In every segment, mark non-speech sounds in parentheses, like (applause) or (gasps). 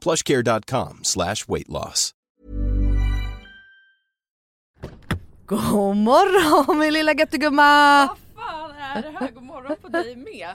plushcare.com slash weight loss. God morgon min lilla göttegumma! Vad fan är det här? God morgon på dig med.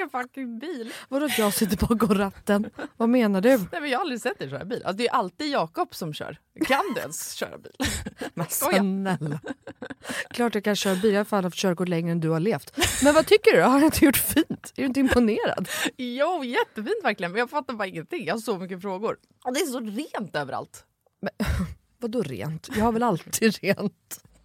en fucking bil. Vadå att jag sitter bakom ratten? Vad menar du? Nej, men jag har aldrig sett dig köra bil. Alltså, det är alltid Jakob som kör. Kan du ens köra bil? (laughs) Men snälla. Klart jag kan köra bil, jag har fan haft körkort längre än du har levt. Men vad tycker du? Har jag inte gjort fint? Är du inte imponerad? Jo, jättefint verkligen. Men jag fattar bara ingenting. Jag har så mycket frågor. Och det är så rent överallt. (laughs) Vadå rent? Jag har väl alltid rent?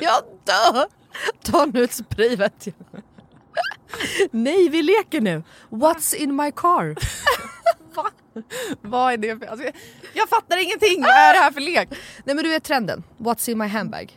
Jag dör! Ta nu ett spray vet jag. Nej, vi leker nu. What's in my car? Va? Vad är det för... Alltså, jag, fattar ingenting! Vad är det här för lek? Nej men du vet trenden. What's in my handbag?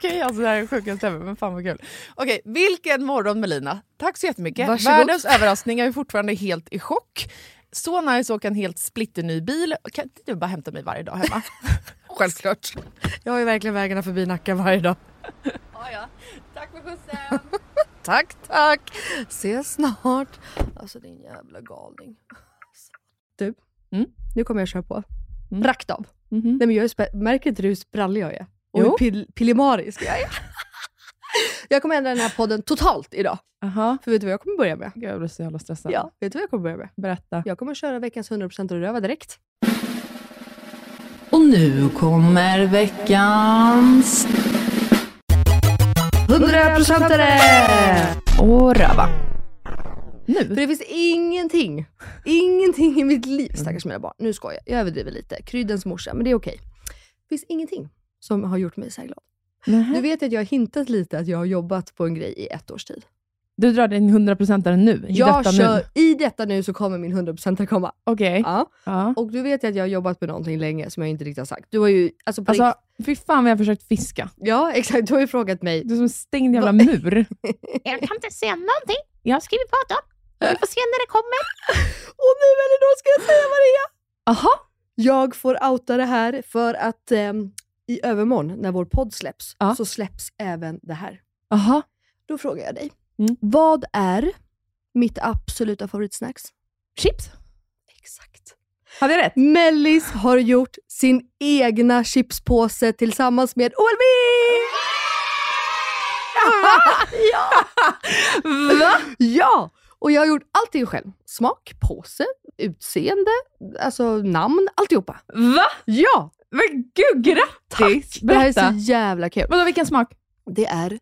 Okej, alltså det här är sjukaste ever, men fan vad kul. Okej, vilken morgon Melina. Tack så jättemycket. Varsågod. Världens överraskning, jag är fortfarande helt i chock. Så nice att åka en helt splitterny bil. Kan inte du bara hämta mig varje dag hemma? (laughs) Självklart. Jag har ju verkligen vägarna förbi Nacka varje dag. ja, ja. Tack för skjutsen. (laughs) Tack, tack. Ses snart. Alltså din jävla galning. Du, Mm? nu kommer jag köra på. Mm. Rakt av. Mhm. Nej, men jag är märker inte du hur sprallig jag är? Och Jo. hur pil- pillemarisk jag (laughs) är? jag kommer ändra den här podden totalt idag. Jaha. För vet du vad jag kommer börja med? Gud, jag blir så jävla stressad. Ja, vet du vad jag kommer börja med? Berätta. Jag kommer köra veckans 100% och röva direkt. Och nu kommer veckans 100%are! Och röva. För Nu? det finns ingenting, ingenting i mitt liv, stackars mina barn. Nu skojar jag, jag överdriver lite. Kryddens morsa, men det är okej. Det finns ingenting som har gjort mig så här glad. Du vet att jag har hintat lite att jag har jobbat på en grej i ett års tid. Du drar din 100% nu? I jag detta kör, nu? I detta nu så kommer min 100% komma. Okej. Ja. Ja. Och du vet att jag har jobbat med någonting länge som jag inte riktigt har sagt. Du har ju, alltså på Alltså, fy fan vad jag har försökt fiska. ja exakt, du har ju frågat mig. Du är som en stängd jävla mur. (laughs) Jag kan inte säga någonting. Jag har skrivit på dem. Vi får se när det kommer. (laughs) Och nu Elinor ska jag säga vad det är! Aha. Jag får outa det här för att ehm, i övermorgon när vår podd släpps Ja. så släpps även det här. Aha. Då frågar jag dig. Mm. Vad är mitt absoluta favoritsnacks? Chips? Exakt. Hade jag rätt? Mellis har gjort sin egna chipspåse tillsammans med OLV! ja! (laughs) Va? ja! Och jag har gjort allting själv. Smak, påse, utseende, alltså namn, alltihopa. Va? Ja! Men gud, grattis! Det här är så jävla kul. Vadå, vilken smak? Det är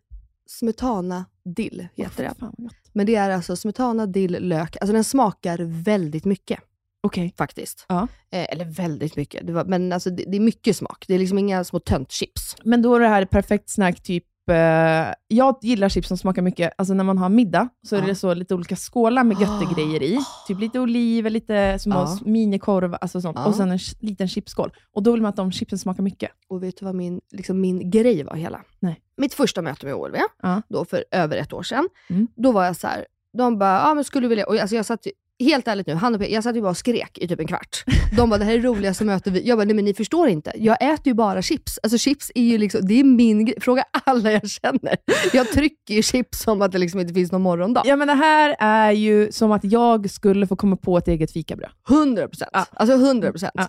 smetana dill heter det. Fan, vad gott. Men det är alltså smetana, dill, lök. Alltså den smakar väldigt mycket Okej. faktiskt. Ja. Eh, eller väldigt mycket. Det var, men alltså det, det är mycket smak. Det är liksom inga små töntchips. Men då är det här perfekt snack, typ... Eh, jag gillar chips som smakar mycket, alltså när man har middag, så är Ja. det så lite olika skålar med götte Ah. grejer (gasps) i. Typ lite oliver, lite små Ja. minikorv, alltså sånt. Ja. Och sen en ch- liten chipsskål. Och då vill man att de chipsen smakar mycket. Och vet du vad min, liksom min grej var hela? Nej. Mitt första möte med OLV, Ja. då för över ett år sedan, Mm. då var jag så här. de bara, ah, men skulle du vilja... Och alltså jag satt Helt ärligt nu, han och Peter, jag satt ju bara och skrek i typ en kvart. De bara, det här är det roligaste mötet vi... Jag bara, nej men ni förstår inte. Jag äter ju bara chips. Alltså chips är ju liksom, det är min grej. Fråga alla jag känner. Jag trycker ju chips som att det liksom inte finns någon morgondag. Ja men det här är ju som att jag skulle få komma på ett eget fikabröd. 100 procent. Ja. Alltså 100 procent. Ja.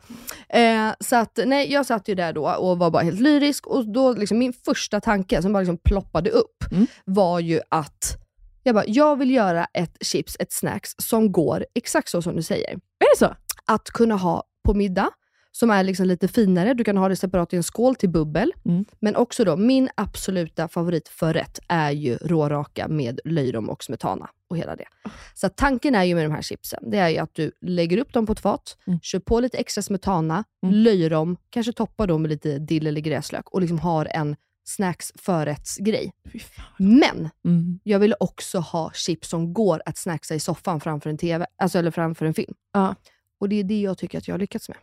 Eh, så att, nej, jag satt ju där då och var bara helt lyrisk och då liksom min första tanke som bara liksom ploppade upp Mm. var ju att Jag bara, jag vill göra ett chips, ett snacks som går exakt så som du säger. Är det så? Att kunna ha på middag, som är liksom lite finare. Du kan ha det separat i en skål till bubbel. Mm. Men också då, min absoluta favoritförrätt är ju råraka med löjrom och smetana och hela det. Så att tanken är ju med de här chipsen, det är ju att du lägger upp dem på ett fat, Mm. kör på lite extra smetana, Mm. löjrom, kanske toppar dem med lite dill eller gräslök och liksom har en snacks förrättsgrej. Men Mm. jag vill också ha chips som går att snacksa i soffan framför en TV, alltså eller framför en film. Ja. Och det är det jag tycker att jag har lyckats med.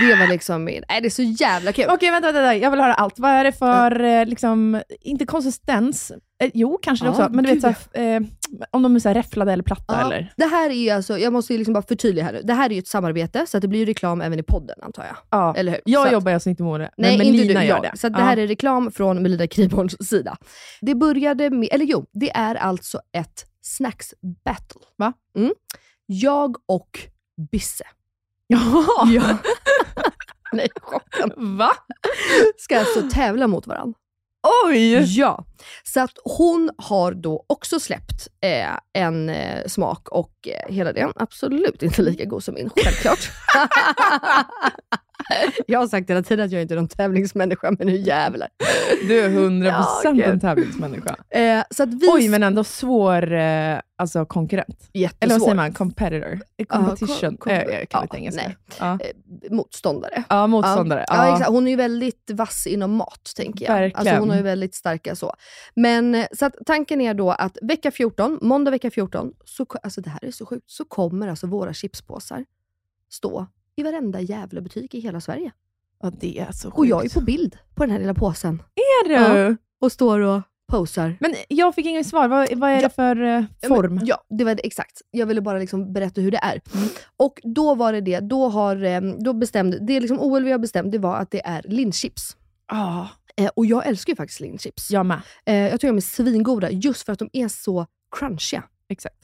Det var liksom min... Nej, det är så jävla kul. Okej, vänta, vänta, jag vill höra allt. Vad är det för, eh, liksom, inte konsistens, eh, jo kanske det Ja, också, men du vet gud. såhär, eh, om de är såhär räfflade eller platta Ja, eller? Det här är ju alltså, jag måste ju liksom bara förtydliga här nu. Det här är ju ett samarbete, så att det blir ju reklam även i podden antar jag. Ja. Eller hur? Jag så att- jobbar alltså inte med det, Nej, men inte Melina du, gör det. Så att det Ja. här är reklam från Melina Kriborns sida. Det började med, eller jo, det är alltså ett snacks battle. Va? Mm. Jag och Bisse. Jaha! (laughs) Ja. (laughs) Nej, chocken. Va? Ska alltså tävla mot varandra. Oj! Ja, så att hon har då också släppt eh, en eh, smak och eh, hela den. Absolut inte lika god som min, självklart. (laughs) jag har sagt hela tiden att jag inte är någon tävlingsmänniska, men nu jävlar. Du är 100% Ja, en tävlingsmänniska. Eh, så att vi... Oj, men ändå svår eh, alltså, konkurrent. Jättesvår. Eller vad säger man? Competitor? Eh, Competition? kom- Eh, jag kan ja, inte engelska. Eh, motståndare. ja, motståndare. Ja. Hon är ju väldigt vass inom mat, tänker jag. Verkligen. Alltså, hon har ju väldigt starka så. Men eh, så att tanken är då att vecka 14, måndag vecka 14, så, alltså det här är så sjukt, så kommer alltså våra chipspåsar stå i varenda jävla butik i hela Sverige. ja, det är så sjukt. Och jag är på bild på den här lilla påsen Är du? Ja. och står och posar. Men jag fick inget svar. Vad, vad är Ja. det för eh, Ja, form? Men, ja, det var det, exakt. Jag ville bara liksom berätta hur det är. Och då var det det, då har, eh, då bestämde, det liksom OLV har bestämt, det var att det är linschips. Ah, Eh, och jag älskar ju faktiskt linschips. jag med. Eh, jag tycker de är svingoda just för att de är så crunchiga. Exakt.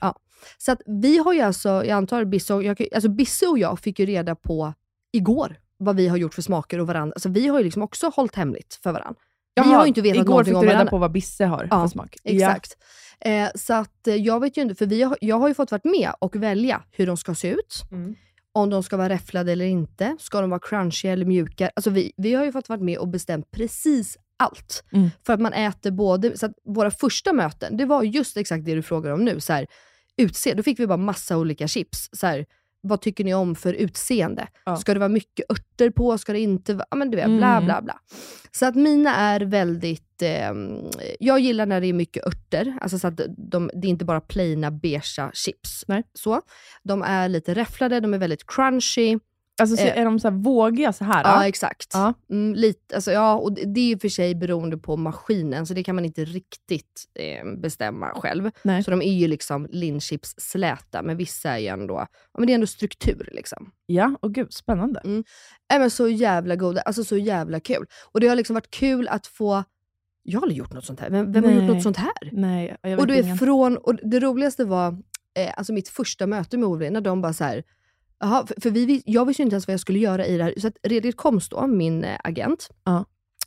Så att vi har ju alltså, jag antar Bisse och jag, alltså Bisse och jag fick ju reda på igår vad vi har gjort för smaker och varandra. Alltså vi har ju liksom också hållit hemligt för varandra. Vi har ju inte vetat Igår någonting fick om du reda på vad Bisse har Ja, för smak. Exakt. Eh, så att eh, jag vet ju inte, för vi har, jag har ju fått varit med och välja hur de ska se ut. Ja. Mm. Om de ska vara räfflade eller inte. Ska de vara crunchiga eller mjuka? Alltså vi, vi har ju fått vara med och bestämt precis allt. Mm. För att man äter både, så våra första möten, det var just exakt det du frågar om nu. Så här, utse, då fick vi bara massa olika chips. Så här, vad tycker ni om för utseende? Ja. Ska det vara mycket örter på? Ska det inte vara? Ja, men du vet, bla Mm. bla bla. Så att mina är väldigt, ehm, jag gillar när det är mycket örter. Alltså så att de, det är inte bara plaina beigea chips. Nej. Så. De är lite räfflade, de är väldigt crunchy. Alltså, så Eh. är de så här vågiga så här? Ja, exakt. Ja. Mm, lite, alltså, ja, och det är ju för sig beroende på maskinen, så det kan man inte riktigt eh, bestämma själv. Nej. Så de är ju liksom linchips släta, men vissa är ju ändå, ja, men det är ändå struktur. Liksom. Ja, och gud, spännande. Mm. Äh, men så jävla goda, alltså så jävla kul. Och det har liksom varit kul att få, jag har aldrig gjort något sånt här, men vem har gjort Nej. något sånt här? Nej, Och du är ingen. från, och det roligaste var eh, alltså mitt första möte med OV, när de bara så här, Jaha, för, för vi, jag visste inte ens vad jag skulle göra i det här. Så att Redit Koms då, min eh, agent, Ja.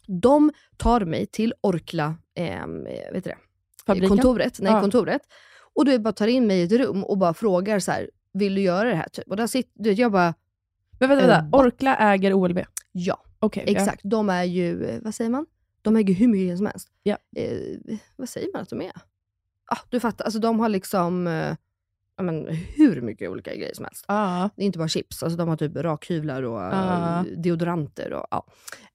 de tar mig till Orkla eh, vet du det? Fabriken? kontoret. Nej, Ja. kontoret. Och du bara tar in mig i ett rum och bara frågar så här, vill du göra det här? Typ. Och där sitter, du jag bara, Men vänta, vänta. Orkla äger OLB? ja, Okej. exakt. De är ju, eh, vad säger man? De äger hur mycket som helst. Ja. Eh, vad säger man att de är? Ah, du fattar, alltså de har liksom men, hur mycket olika grejer som helst. Ja. Det är inte bara chips, alltså de har typ rakhyvlar och Ah. deodoranter. Och, ja.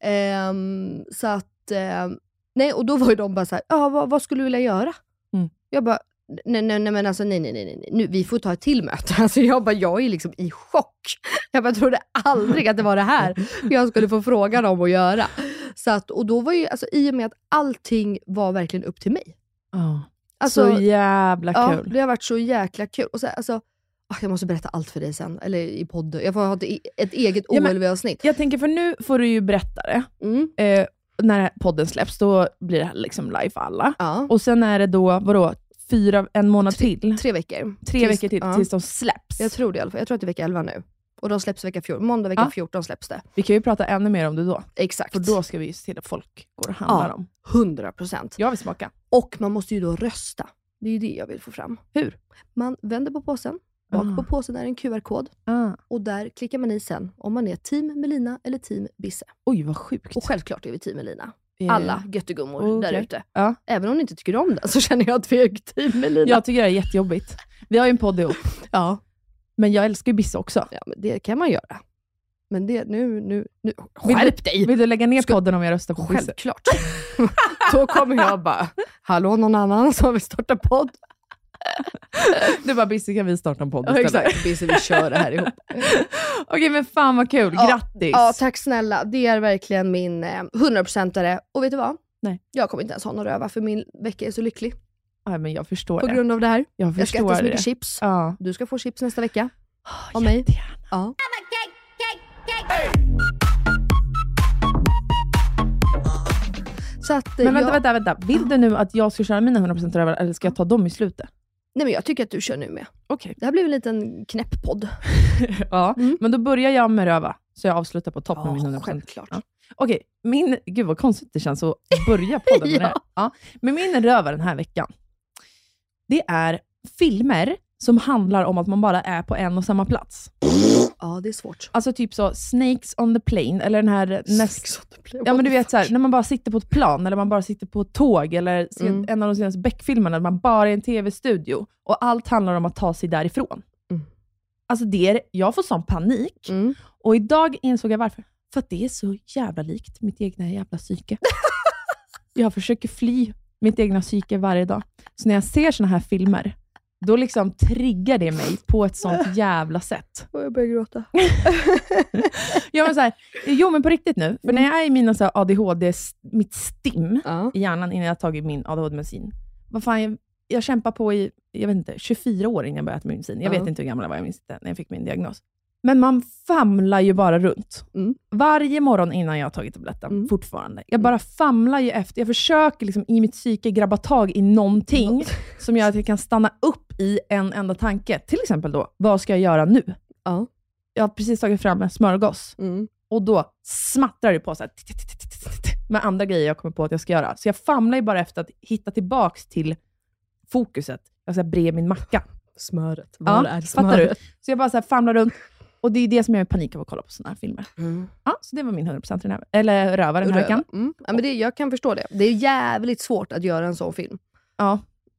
Ehm, så att, ehm, nej, och då var ju de bara såhär, ja, vad, vad skulle du vilja göra? Mm. Jag bara, nej, nej, nej, men alltså nej, nej, nej, nej. Nu, vi får ta ett till möte. (laughs) Alltså, jag bara, jag är liksom i chock. Jag bara, trodde aldrig att det var det här jag skulle få frågan om att göra. Så att, och då var ju, alltså, i och med att allting var verkligen upp till mig. Ja. Alltså, så jävla Ja, kul. det har varit så jäkla kul. Och så, alltså, ah, jag måste berätta allt för dig sen, eller i podden. Jag får ha ett, e- ett eget Ja, OLV-avsnitt. Jag tänker, för nu får du ju berätta det. Mm. Eh, när podden släpps, då blir det liksom live för alla. Ja. Och sen är det då, vadå, fyra, en månad till? Tre veckor. Tre Tills- veckor till ja. tills de släpps. Jag tror det i alla fall. Jag tror att det är vecka 11 nu. Och de släpps vecka 14. Måndag vecka Ja. 14 släpps det. Vi kan ju prata ännu mer om det då. Exakt. För då ska vi se till att folk går och handlar Ja. dem. 100 procent. Jag vill smaka. Och man måste ju då rösta Det är ju det jag vill få fram. Hur? Man vänder på påsen. Bak Ah. på påsen är en QR-kod. Ah. Och där klickar man i sen om man är team Melina eller team Bisse. Oj, vad sjukt. Och självklart är vi team Melina. Eh, Alla göttegummor där okej. ute. Ja. Även om ni inte tycker om den så känner jag att vi är team Melina. Jag tycker det är jättejobbigt. Vi har ju en podd ihop, ja. men jag älskar ju Bisse också. ja, men det kan man göra. Men det, nu, nu, nu. Vill Skärp du, dig! Vill du lägga ner Ska- podden om jag röstar på Bisse? Självklart. (laughs) Då kommer jag bara, hallå någon annan som vill starta podd? Du bara, Bisse kan vi starta en podd Ja, istället? exakt, Bisse vi kör det här ihop. (laughs) Okej, men fan vad kul. Ja. Grattis! Ja, tack snälla. Det är verkligen min eh, 100%are. Och vet du vad? Nej. Jag kommer inte ens ha någon röva för min vecka är så lycklig Nej, men jag förstår på det. grund av det här. Jag Jag ska förstår äta så det. mycket chips. Ja. Du ska få chips nästa vecka. Av mig. Ja. Att, Men vänta, jag, vänta, vänta. Vill du nu att jag ska köra mina 100% rövar eller ska jag ta dem i slutet? Nej, men jag tycker att du kör nu med. Okej. Det här blev en liten knäpp-podd. (laughs) Ja, Mm. men då börjar jag med röva, så jag avslutar på topp med Ja, min 100%. självklart. Ja. Okej, min... Gud vad konstigt det känns att börja podden med (laughs) det. Ja. Ja. Men min röva den här veckan, det är filmer som handlar om att man bara är på en och samma plats. Ja, det är svårt. Alltså typ så Snakes on the plane, eller den här näst... Ja men du vet så här, när man bara sitter på ett plan, eller man bara sitter på ett tåg, eller Mm. en av de senaste Beck-filmerna, där man bara är i en tv-studio, och allt handlar om att ta sig därifrån. Mm. Alltså det är, jag får sån panik, Mm. och idag insåg jag varför. För att det är så jävla likt mitt egna jävla psyke. (laughs) jag försöker fly mitt egna psyke varje dag. Så när jag ser såna här filmer, då liksom triggar det mig på ett sånt jävla sätt. Och jag börjar gråta. (laughs) Ja, men så här, jo men på riktigt nu, för när jag är i mina så ADHD, mitt stim Ja. i hjärnan innan jag har tagit min ADHD-medicin. Vad fan, jag, jag kämpar på i jag vet inte, 24 år innan jag började äta medicin. Jag Ja. vet inte hur gammal jag var jag minns inte, när jag fick min diagnos. Men man famlar ju bara runt. Mm. Varje morgon innan jag har tagit tabletten, Mm. fortfarande. Jag bara famlar ju efter. Jag försöker liksom i mitt psyke grabba tag i någonting (laughs) som gör att jag kan stanna upp i en enda tanke. Till exempel då, vad ska jag göra nu? Ja. Jag har precis tagit fram en smörgås Mm. och då smattrar det på så med andra grejer jag kommer på att jag ska göra. Så jag famlar ju bara efter att hitta tillbaks till fokuset. Jag ska bre min macka. Smöret. Var är fattar du? smöret? Så jag bara så famlar runt. Och det är det som jag är i panik av att kolla på sådana här filmer. Mm. Ja, så det var min 100% den här, eller röva den här veckan. Mm. Ja, men det, jag kan förstå det. Det är jävligt svårt att göra en sån film. Ja,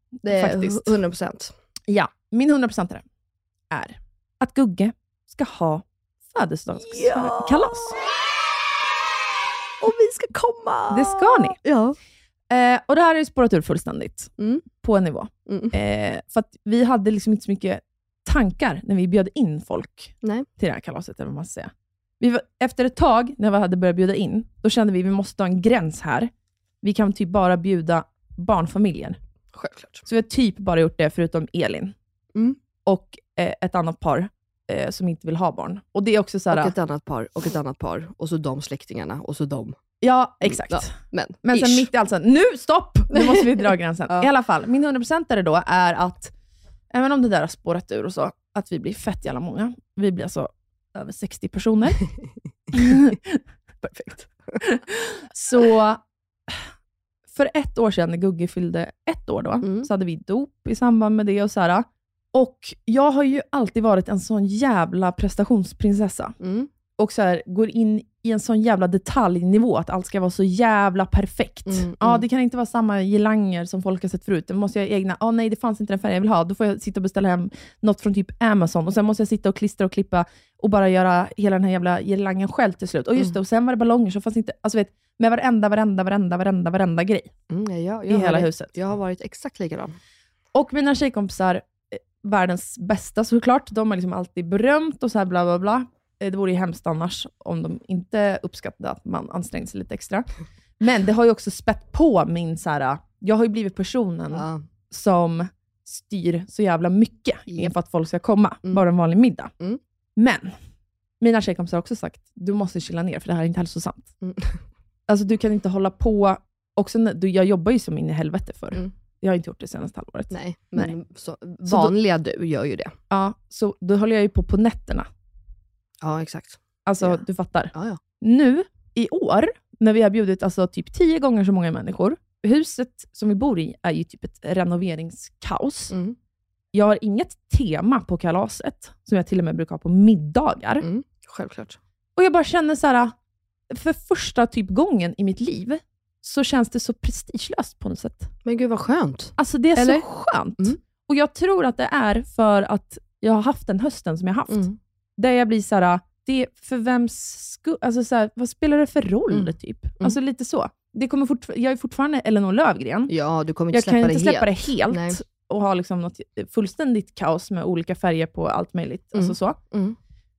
Det är Faktiskt. 100 procent. ja, min 100% är att Gugge ska ha födelsedagskalas. Och vi ska komma! Det ska ni. Ja. Eh, och det här har ju spårat ur fullständigt. Mm. På en nivå. Mm. Eh, för att vi hade liksom inte så mycket tankar när vi bjöd in folk Nej. till det här kalaset, eller vad man ska säga. Vi var, efter ett tag, när vi hade börjat bjuda in, då kände vi att vi måste ha en gräns här. Vi kan typ bara bjuda barnfamiljer. Självklart. Så vi har typ bara gjort det, förutom Elin. Mm. Och eh, ett annat par eh, som inte vill ha barn. Och det är också så här, Och ett annat par, och ett annat par, och så de släktingarna, och så de. Ja, exakt. Ja, men Men sen ish. mitt i allt så här, nu stopp! Nu måste vi dra gränsen. (laughs) Ja. I alla fall, min 100% då är att, även om det där har spårat ur och så, att vi blir fett jävla många. Vi blir alltså över 60 personer. (laughs) (laughs) Perfekt. (laughs) så för ett år sedan när Gugge fyllde ett år då, Mm. så hade vi dop i samband med det och så här. Och jag har ju alltid varit en sån jävla prestationsprinsessa. Mm. och så här, går in i en sån jävla detaljnivå, att allt ska vara så jävla perfekt. Mm, Ja, mm. det kan inte vara samma girlanger som folk har sett förut. Det måste jag egna. Ja, nej, det fanns inte den färg jag vill ha. Då får jag sitta och beställa hem något från typ Amazon och sen måste jag sitta och klistra och klippa och bara göra hela den här jävla girlangen själv till slut. Och just Mm. det, och sen var det ballonger som fanns inte, alltså vet, med varenda, varenda, varenda, varenda, varenda grej Mm, ja, jag, i jag, hela varit, huset. jag har varit exakt likadan. Och mina tjejkompisar, eh, världens bästa såklart, de har liksom alltid berömt och så här bla bla bla. Eh, Det vore ju hemskt annars om de inte uppskattade att man ansträngde sig lite extra. Men det har ju också spett på min, så här, jag har ju blivit personen Ja. som styr så jävla mycket Japp. inför att folk ska komma, Mm. bara en vanlig middag. Mm. Men, mina tjejkompisar har också sagt, du måste chilla ner för det här är inte hälsosamt. Mm. (laughs) Alltså du kan inte hålla på, också när, du, jag jobbar ju som in i helvete för. Mm. Jag har inte gjort det senaste halvåret. Nej, men Så, då- vanliga du gör ju det. Ja, så då håller jag ju på på nätterna. Ja, exakt. Alltså, Ja. du fattar. Ja, ja. Nu, i år, när vi har bjudit alltså, typ tio gånger så många människor, huset som vi bor i är ju typ ett renoveringskaos. Mm. Jag har inget tema på kalaset, som jag till och med brukar ha på middagar. Mm. Självklart. Och jag bara känner så här, för första typ gången i mitt liv, så känns det så prestigelöst på något sätt. Men gud vad skönt. Alltså det är Eller? så skönt. Mm. Och jag tror att det är för att jag har haft den hösten som jag haft. Mm. Där jag blir så här, det för vems skull, alltså så här, vad spelar det för roll Mm. typ? Alltså lite så. Det kommer jag är fortfarande Elinor Lövgren. Ja, du kommer inte Jag släppa kan det inte släppa helt. det helt Nej. och ha liksom något fullständigt kaos med olika färger på allt möjligt. Mm. Alltså så. Mm.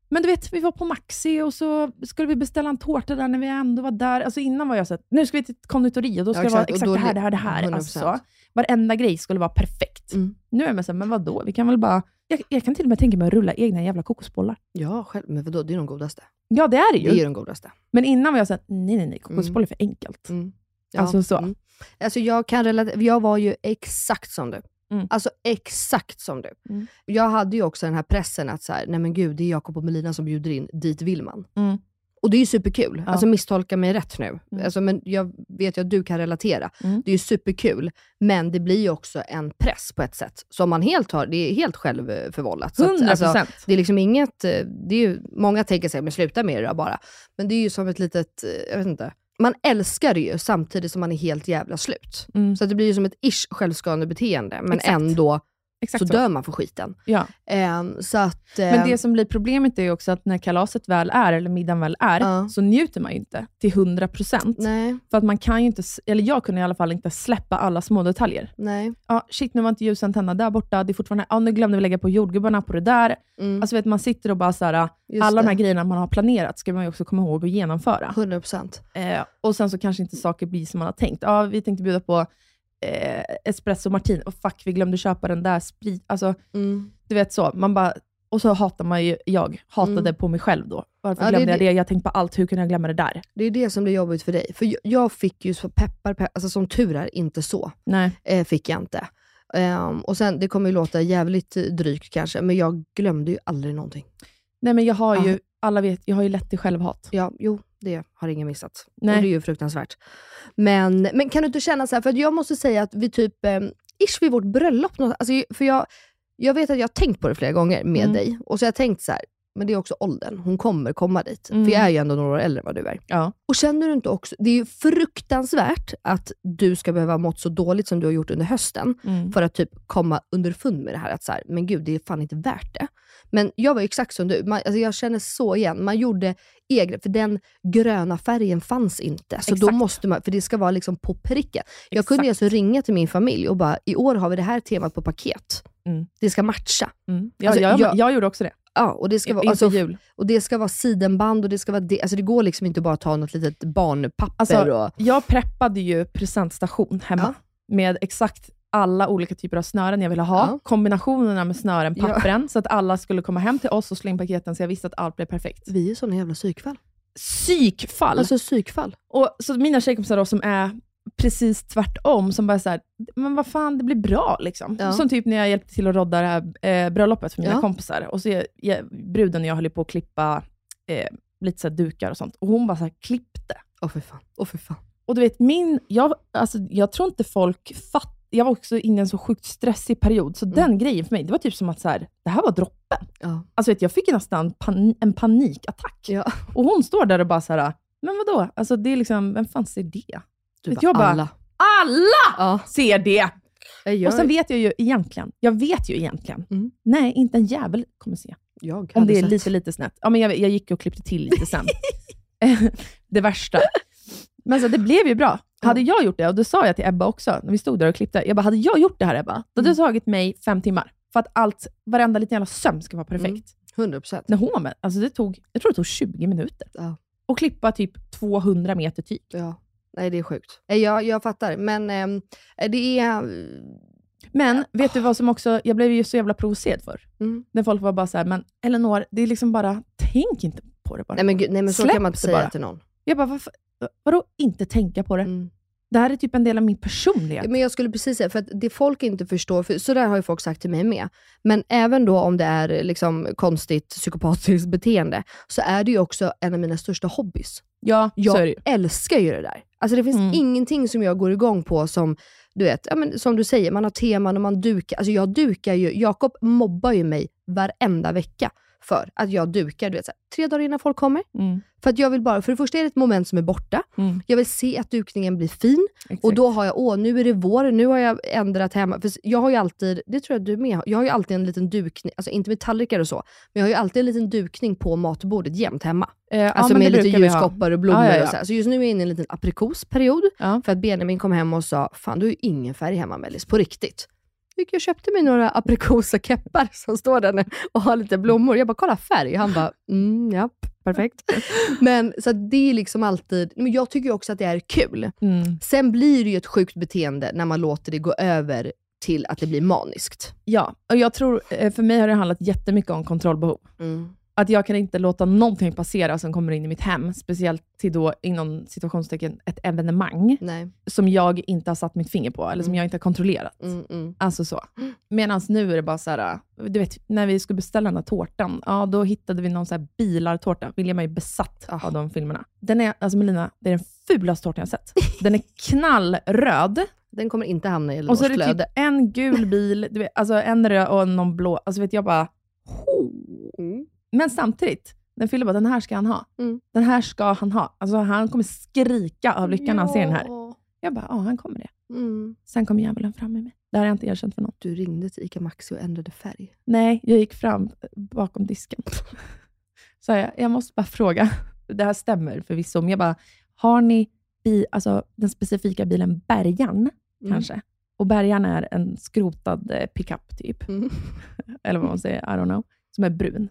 Men du vet, vi var på Maxi och så skulle vi beställa en tårta där när vi ändå var där. Alltså innan var jag så att nu ska vi till ett konditori och då ska Ja, det vara exakt. Det här, det här, det här. 100%. Alltså så. Varenda grej skulle vara perfekt. Mm. Nu är jag med så här, men vadå? Vi kan väl bara... Jag, jag kan till och med tänka mig att rulla egna jävla kokosbollar. Ja, själv. Men vadå, det är de godaste. Ja, det är det Det är ju ju. de godaste. Men innan var jag såhär, nej, nej, nej, kokosbollar är för enkelt. Mm. Ja, Alltså så. mm. Alltså jag kan relatera, jag var ju exakt som du. Mm. Alltså exakt som du. Mm. Jag hade ju också den här pressen att så här, nej men gud, det är Jakob och Melina som bjuder in, dit vill man. Mm. Och det är ju superkul. Ja. Alltså misstolka mig rätt nu. Mm. Alltså, men jag vet ju att du kan relatera. Mm. Det är ju superkul, men det blir ju också en press på ett sätt. Som man helt har, det är helt självförvållat. Så att, 100 alltså, procent. det är liksom inget, eh, det är ju, många tänker sig, men sluta med det då bara. Men det är ju som ett litet, eh, jag vet inte. Man älskar det ju samtidigt som man är helt jävla slut. Mm. Så att det blir ju som ett ish självskadande beteende, men Exakt. ändå Exakt så så. dör man för skiten. Ja. Ehm, så att, Men ehm, det som blir problemet är också att när kalaset väl är, eller middagen väl är, Ja. så njuter man ju inte till 100%. Nej, För att man kan ju inte, eller jag kunde i alla fall inte släppa alla små detaljer. nej. Ja, shit, nu var inte ljusen tända där borta. Det är fortfarande, ja, nu glömde vi lägga på jordgubbarna på det där. Mm, Alltså vet, man sitter och bara så här, just alla de här det. grejerna man har planerat ska man ju också komma ihåg att genomföra. 100%. Eh, och sen så kanske inte saker blir som man har tänkt. Ja, vi tänkte bjuda på eh, espresso martini. Och fuck, vi glömde köpa den där sprit. Alltså, Mm. du vet så. Man bara, och så hatar man ju, jag hatade Mm. på mig själv då. Varför Ja, det glömde jag det- det? Jag tänkte på allt, hur kunde jag glömma det där? Det är det som blir jobbigt för dig. För jag, fick ju så peppar, peppar, alltså som tur är inte så. Nej. Eh, fick jag inte. Ehm, och sen, det kommer ju låta jävligt drygt kanske, men jag glömde ju aldrig någonting. Nej, men jag har ju, Ja. alla vet, jag har ju lätt till självhat. Ja, jo, det har ingen missat. Nej. Och det är ju fruktansvärt. Men, men kan du inte känna så här, för jag måste säga att vi typ, eh, ish vid vårt bröllop, alltså, för jag, jag vet att jag har tänkt på det flera gånger med Mm. dig, och så har jag tänkt så här, men det är också åldern, hon kommer komma dit. Mm. För jag är ju ändå några år äldre än vad du är. Ja. Och känner du inte också, det är ju fruktansvärt att du ska behöva ha mått så dåligt som du har gjort under hösten, Mm. för att typ komma underfund med det här, att så här, men gud, det är fan inte värt det. Men jag var ju exakt som du, man, alltså jag känner så igen. Man gjorde egna, för den gröna färgen fanns inte. Så då Exakt. måste man, för det ska vara liksom på pricken. Jag kunde ju Exakt. alltså ringa till min familj och bara, i år har vi det här temat på paket. Mm. Det ska matcha. Mm. Ja, Alltså, jag, jag- jag gjorde också det. Ja, och det ska vara, alltså, jul. och det ska vara sidenband och det ska vara det. Alltså det går liksom inte bara att ta något litet barnpapper Alltså, och... Jag preppade ju presentstation hemma med exakt alla olika typer av snören jag ville ha. Ja. Kombinationerna med snören, Ja. pappren, så att alla skulle komma hem till oss och slå in paketen så jag visste att allt blev perfekt. Vi är såna jävla psykfall. Psykfall! Alltså psykfall. och, så mina tjejkompisar då som är precis tvärtom, som bara såhär, men vad fan, det blir bra liksom. Ja. Som typ när jag hjälpte till att rodda det här eh, bröllopet för mina Ja. kompisar. Och så jag, jag, bruden och jag höll på att klippa eh, lite så dukar och sånt. Och hon bara så här, klippte. Åh för fan. Åh för fan. Och du vet, min, jag, alltså, jag tror inte folk fattar. Jag var också inne i en så sjukt stressig period, så den grejen för mig, det var typ som att så här, det här var droppen. Ja. Alltså vet, jag fick nästan pan, en panikattack. Ja. Och hon står där och bara så här, men vadå? Alltså, det är liksom, vem fan ser det? Du bara, jag bara, alla. Alla Ja. ser det! Och sen vet jag ju egentligen, jag vet ju egentligen, Mm. nej, inte en jävel kommer se. jag Om det är sett. lite, lite snett. Ja, men jag, jag gick och klippte till lite sen. (laughs) (laughs) det värsta. Men så det blev ju bra. Hade jag gjort det, och det sa jag till Ebba också, när vi stod där och klippte, jag bara, hade jag gjort det här Ebba, då hade det Mm. tagit mig fem timmar. För att allt, varenda liten jävla söm ska vara perfekt. 100 procent. När hon var med, alltså det tog, jag tror det tog 20 minuter. Ja. Och klippa typ 200 meter tyg. Ja. Nej, det är sjukt. Eh, Jag, jag fattar, men ehm, det är... Men vet du vad som också, jag blev ju så jävla provocerad för. Mm. När folk var bara så här, men Elinor, det är liksom bara, tänk inte på det bara. Nej men, nej, men så Släpp kan man inte säga bara. till någon. Jag bara, varför, vadå inte tänka på det? Mm. Det här är typ en del av min personlighet. Men jag skulle precis säga, för att det folk inte förstår, för så där har ju folk sagt till mig med, men även då om det är liksom konstigt psykopatiskt beteende, så är det ju också en av mina största hobbys. Ja, Jag älskar ju det där. Alltså det finns Mm. ingenting som jag går igång på som, du vet, ja, men som du säger, man har teman och man dukar. Alltså jag dukar ju, Jakob mobbar ju mig varenda vecka för att jag dukar, du vet, så här, tre dagar innan folk kommer. Mm. För att jag vill bara, för det första är det ett moment som är borta. Mm. Jag vill se att dukningen blir fin. Exakt. Och då har jag, åh nu är det vår, nu har jag ändrat hemma. För jag har ju alltid, det tror jag du med jag har ju alltid en liten dukning, alltså inte med tallrikar och så, men jag har ju alltid en liten dukning på matbordet jämt hemma. Eh, ja, Alltså men med lite ljuskoppar och blommor Ja, ja, ja. och så, här. så just nu är jag inne i en liten aprikosperiod. Ja. För att Benjamin kom hem och sa, fan du har ju ingen färg hemma Mellis, på riktigt. Gick jag köpte mig några aprikosakeppar som står där och har lite blommor. Jag bara, kolla färg. Han bara, mm, ja, perfekt. Men så det är liksom alltid, men jag tycker också att det är kul. Mm. Sen blir det ju ett sjukt beteende när man låter det gå över till att det blir maniskt. Ja, och jag tror, eh, för mig har det handlat jättemycket om kontrollbehov. Att jag kan inte låta någonting passera som kommer in i mitt hem, speciellt till då, inom situationstecken, ett evenemang Nej. som jag inte har satt mitt finger på, eller som jag inte har kontrollerat. Mm, mm. Alltså så. Medan nu är det bara så här, du vet, när vi skulle beställa den här tårtan, ja, då hittade vi någon så här bilartårta. William är ju besatt Ah. av de filmerna. Den är, alltså Melina, det är den fulaste tårtan jag har sett. (laughs) Den är knallröd. Den kommer inte hamna i Och så är Elinors det typ flöde. en gul bil, du vet, alltså en röd och någon blå. Alltså vet jag bara... Mm. Men samtidigt, den fyller bara, den här ska han ha. Mm. Den här ska han ha. Alltså han kommer skrika av lyckan när han ser den här. Jag bara, ja han kommer det. Mm. Sen kom djävulen fram med mig. Det har jag inte erkänt för någon. Du ringde till ICA Maxi och ändrade färg. Nej, jag gick fram bakom disken. (laughs) Så jag, jag måste bara fråga. Det här stämmer förvisso, men jag bara, har ni bi, alltså, den specifika bilen Bergan Mm. kanske? Och Bergan är en skrotad eh, pickup typ. Mm. (laughs) Eller vad man säger, I don't know. Som är brun.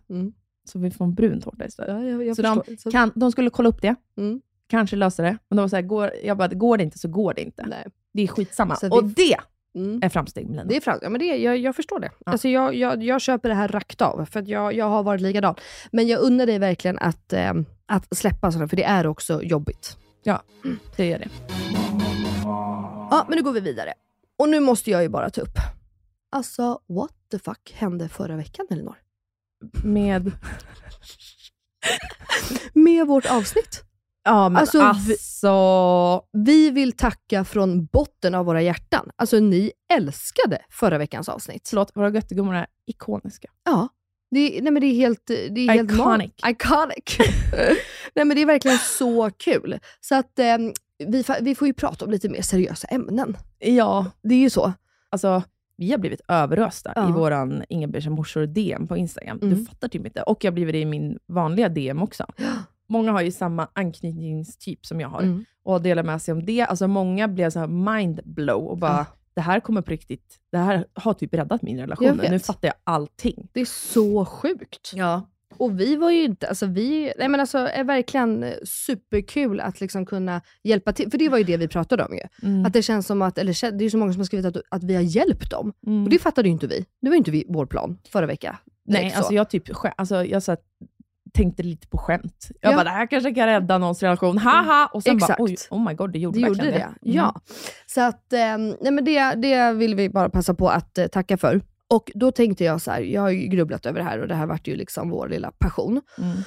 Mm. Så vi får en brun tårta istället. Ja, jag, jag så de, förstår. Kan, de skulle kolla upp det. Mm. Kanske lösa det. Men de var så här, går, jag bara, går det inte så går det inte. Nej. Det är skitsamma. Så Och det Mm. är framsteg Melina. Det är fram, ja, men det, jag, jag förstår det. Ja. Alltså jag, jag, jag köper det här rakt av, för jag, jag har varit likadan. Men jag unnar dig verkligen att, eh, att släppa sådana, för det är också jobbigt. Ja, det är det. Ja, men nu går vi vidare. Och nu måste jag ju bara ta upp. Alltså, what the fuck hände förra veckan, Elinor? Med... (laughs) Med vårt avsnitt. Ja, men Alltså, alltså... vi- Vi vill tacka från botten av våra hjärtan. Alltså, ni älskade förra veckans avsnitt. Förlåt, våra göttegummor är ikoniska. Ja. Det nej men det är helt, det är helt Iconic. Iconic. (laughs) nej men det är verkligen så kul. Så att eh, vi, vi får ju prata om lite mer seriösa ämnen. Ja, Det är ju så. alltså vi har blivit överösta Ja. i våran Ingebergs morsor DM på Instagram. Mm. Du fattar typ inte. Och jag har blivit det i min vanliga DM också. (gasps) Många har ju samma anknytningstyp som jag har Mm. och delar med sig om det. Alltså många blev så här mind blow och bara, det här kommer på riktigt, det här har typ räddat min relation. Nu fattar jag allting. Det är så sjukt. Ja. Och vi var ju inte, alltså vi, nej men alltså är verkligen eh, superkul att liksom kunna hjälpa till. För det var ju det vi pratade om ju. Mm. Att det känns som att, eller det är så många som har skrivit att, att vi har hjälpt dem. Mm. Och det fattade ju inte vi. Det var ju inte vi, vår plan förra veckan. Nej, alltså så. jag, typ, alltså jag här, tänkte lite på skämt. Jag Ja. bara, det här kanske kan rädda någons relation, haha! Och sen Exakt. bara, oj, oh my god, det gjorde Det gjorde verkligen det. Mm. Ja. Så att, eh, nej men det, det vill vi bara passa på att eh, tacka för. Och då tänkte jag så här, jag har ju grubblat över det här och det här vart ju liksom vår lilla passion. Mm.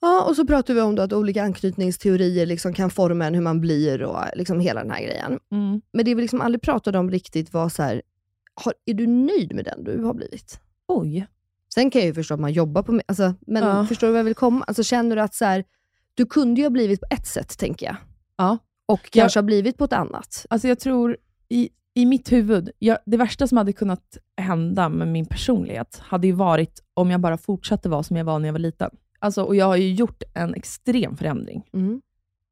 Ja, och så pratade vi om att olika anknytningsteorier liksom kan forma en hur man blir och liksom hela den här grejen. Mm. Men det vi liksom aldrig pratade om riktigt var så här, har, är du nöjd med den du har blivit? Oj. Sen kan jag ju förstå att man jobbar på, alltså, men Ja. förstår du vad jag vill komma? Alltså känner du att så här, du kunde ju ha blivit på ett sätt, tänker jag. Ja. Och kanske ha blivit på ett annat. Alltså jag tror, i, i mitt huvud, jag, det värsta som hade kunnat hända med min personlighet, hade ju varit om jag bara fortsatte vara som jag var när jag var liten. Alltså, och jag har ju gjort en extrem förändring.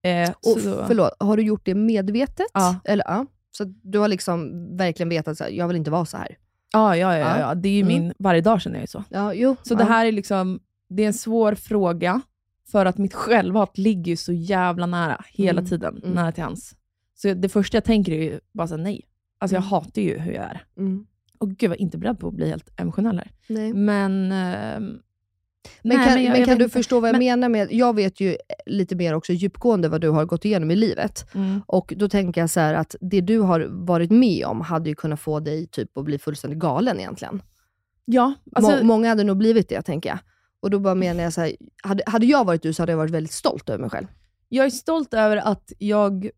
Eh, Och så- förlåt, har du gjort det medvetet? Ja. Eller, ja. Så du har liksom verkligen vetat att jag vill inte vara så här. Ja, ja, ja, Ja. ja. det är ju Mm. min, varje dag känner jag ju så. Ja, jo. Så ja. det här är liksom, det är en svår fråga, för att mitt självhat ligger ju så jävla nära, hela Mm, tiden, mm. nära till hans. Så det första jag tänker är ju bara så här, nej. Alltså jag Mm. hatar ju hur jag är. Mm. Och gud, jag var inte beredd på att bli helt emotionell här. Nej. Men... ehm, Men nej, kan, jag- men jag kan du inte. förstå vad jag Men- menar med, jag vet ju lite mer också djupgående vad du har gått igenom i livet. Mm. Och då tänker jag så att det du har varit med om hade ju kunnat få dig typ att bli fullständigt galen egentligen. Ja, alltså, Må, många hade nog blivit det tänker jag. Och då bara menar jag så här, hade, hade jag varit du så hade jag varit väldigt stolt över mig själv. Jag är stolt över att jag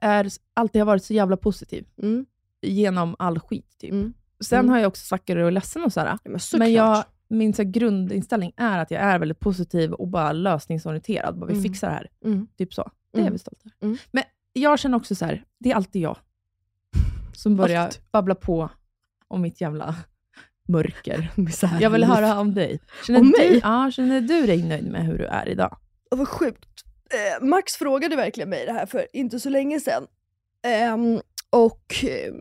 är, alltid har varit så jävla positiv Mm. Genom all skit. Typ. Mm. Sen Mm. har jag också svackare och ledsen och sådär. Ja, men Men jag, min så här, grundinställning är att jag är väldigt positiv och bara lösningsorienterad. Bara, vi Mm. fixar det här. Mm. Typ så. Det är Mm. jag stolt över. Men jag känner också så här, det är alltid jag som (laughs) börjar babbla på om mitt jävla mörker. (laughs) Misär. Jag vill höra om dig. Känner Om du, mig? Ja, känner du dig nöjd med hur du är idag? Åh, vad sjukt. Eh, Max frågade verkligen mig det här för inte så länge sedan. Ehm, och eh,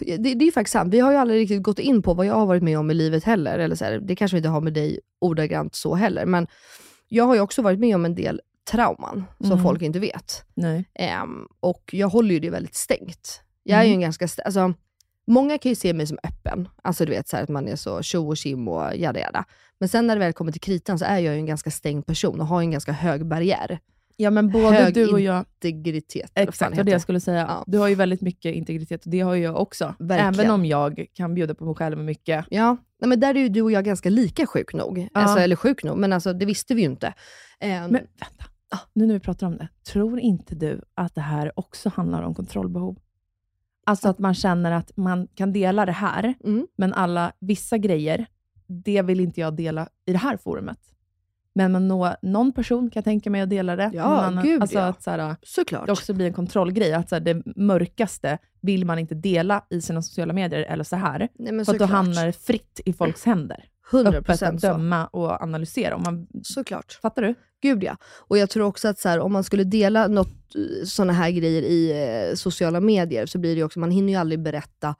det, det är ju faktiskt sant. Vi har ju aldrig riktigt gått in på vad jag har varit med om i livet heller. Eller så här, det kanske vi inte har med dig ordagrant så heller. Men jag har ju också varit med om en del trauman som Mm. folk inte vet. Nej. Ehm, och jag håller ju det väldigt stängt. Jag är ju Mm. en ganska, alltså, många kan ju se mig som öppen. Alltså du vet så här, att man är så tjo och tjim och jada jada. Men sen när det väl kommer till kritan så är jag ju en ganska stängd person och har en ganska hög barriär. Ja, men både Hög du och jag, Integritet. exakt heter det jag skulle säga. Ja. Du har ju väldigt mycket integritet och det har ju jag också. Verkligen. Även om jag kan bjuda på mig själv mycket. Ja, nej, men där är ju du och jag ganska lika sjuk nog. Ja. Alltså, eller sjuk nog, men alltså, det visste vi ju inte. Ehm, Men vänta, nu när vi pratar om det. Tror inte du att det här också handlar om kontrollbehov? Alltså att man känner att man kan dela det här, Mm. men alla vissa grejer, det vill inte jag dela i det här forumet. Men man nå, någon person kan jag tänka mig att dela det. Ja, man, gud, alltså ja. att så här, Såklart. det också blir en kontrollgrej. Att så här, det mörkaste vill man inte dela i sina sociala medier, eller så här. nej, För att då hamnar det fritt i folks händer. 100% Öppet att döma och analysera. Om man, Såklart. fattar du? Gud ja. Och jag tror också att så här, om man skulle dela något, eh, såna här grejer i eh, sociala medier så blir det också, man hinner ju aldrig berätta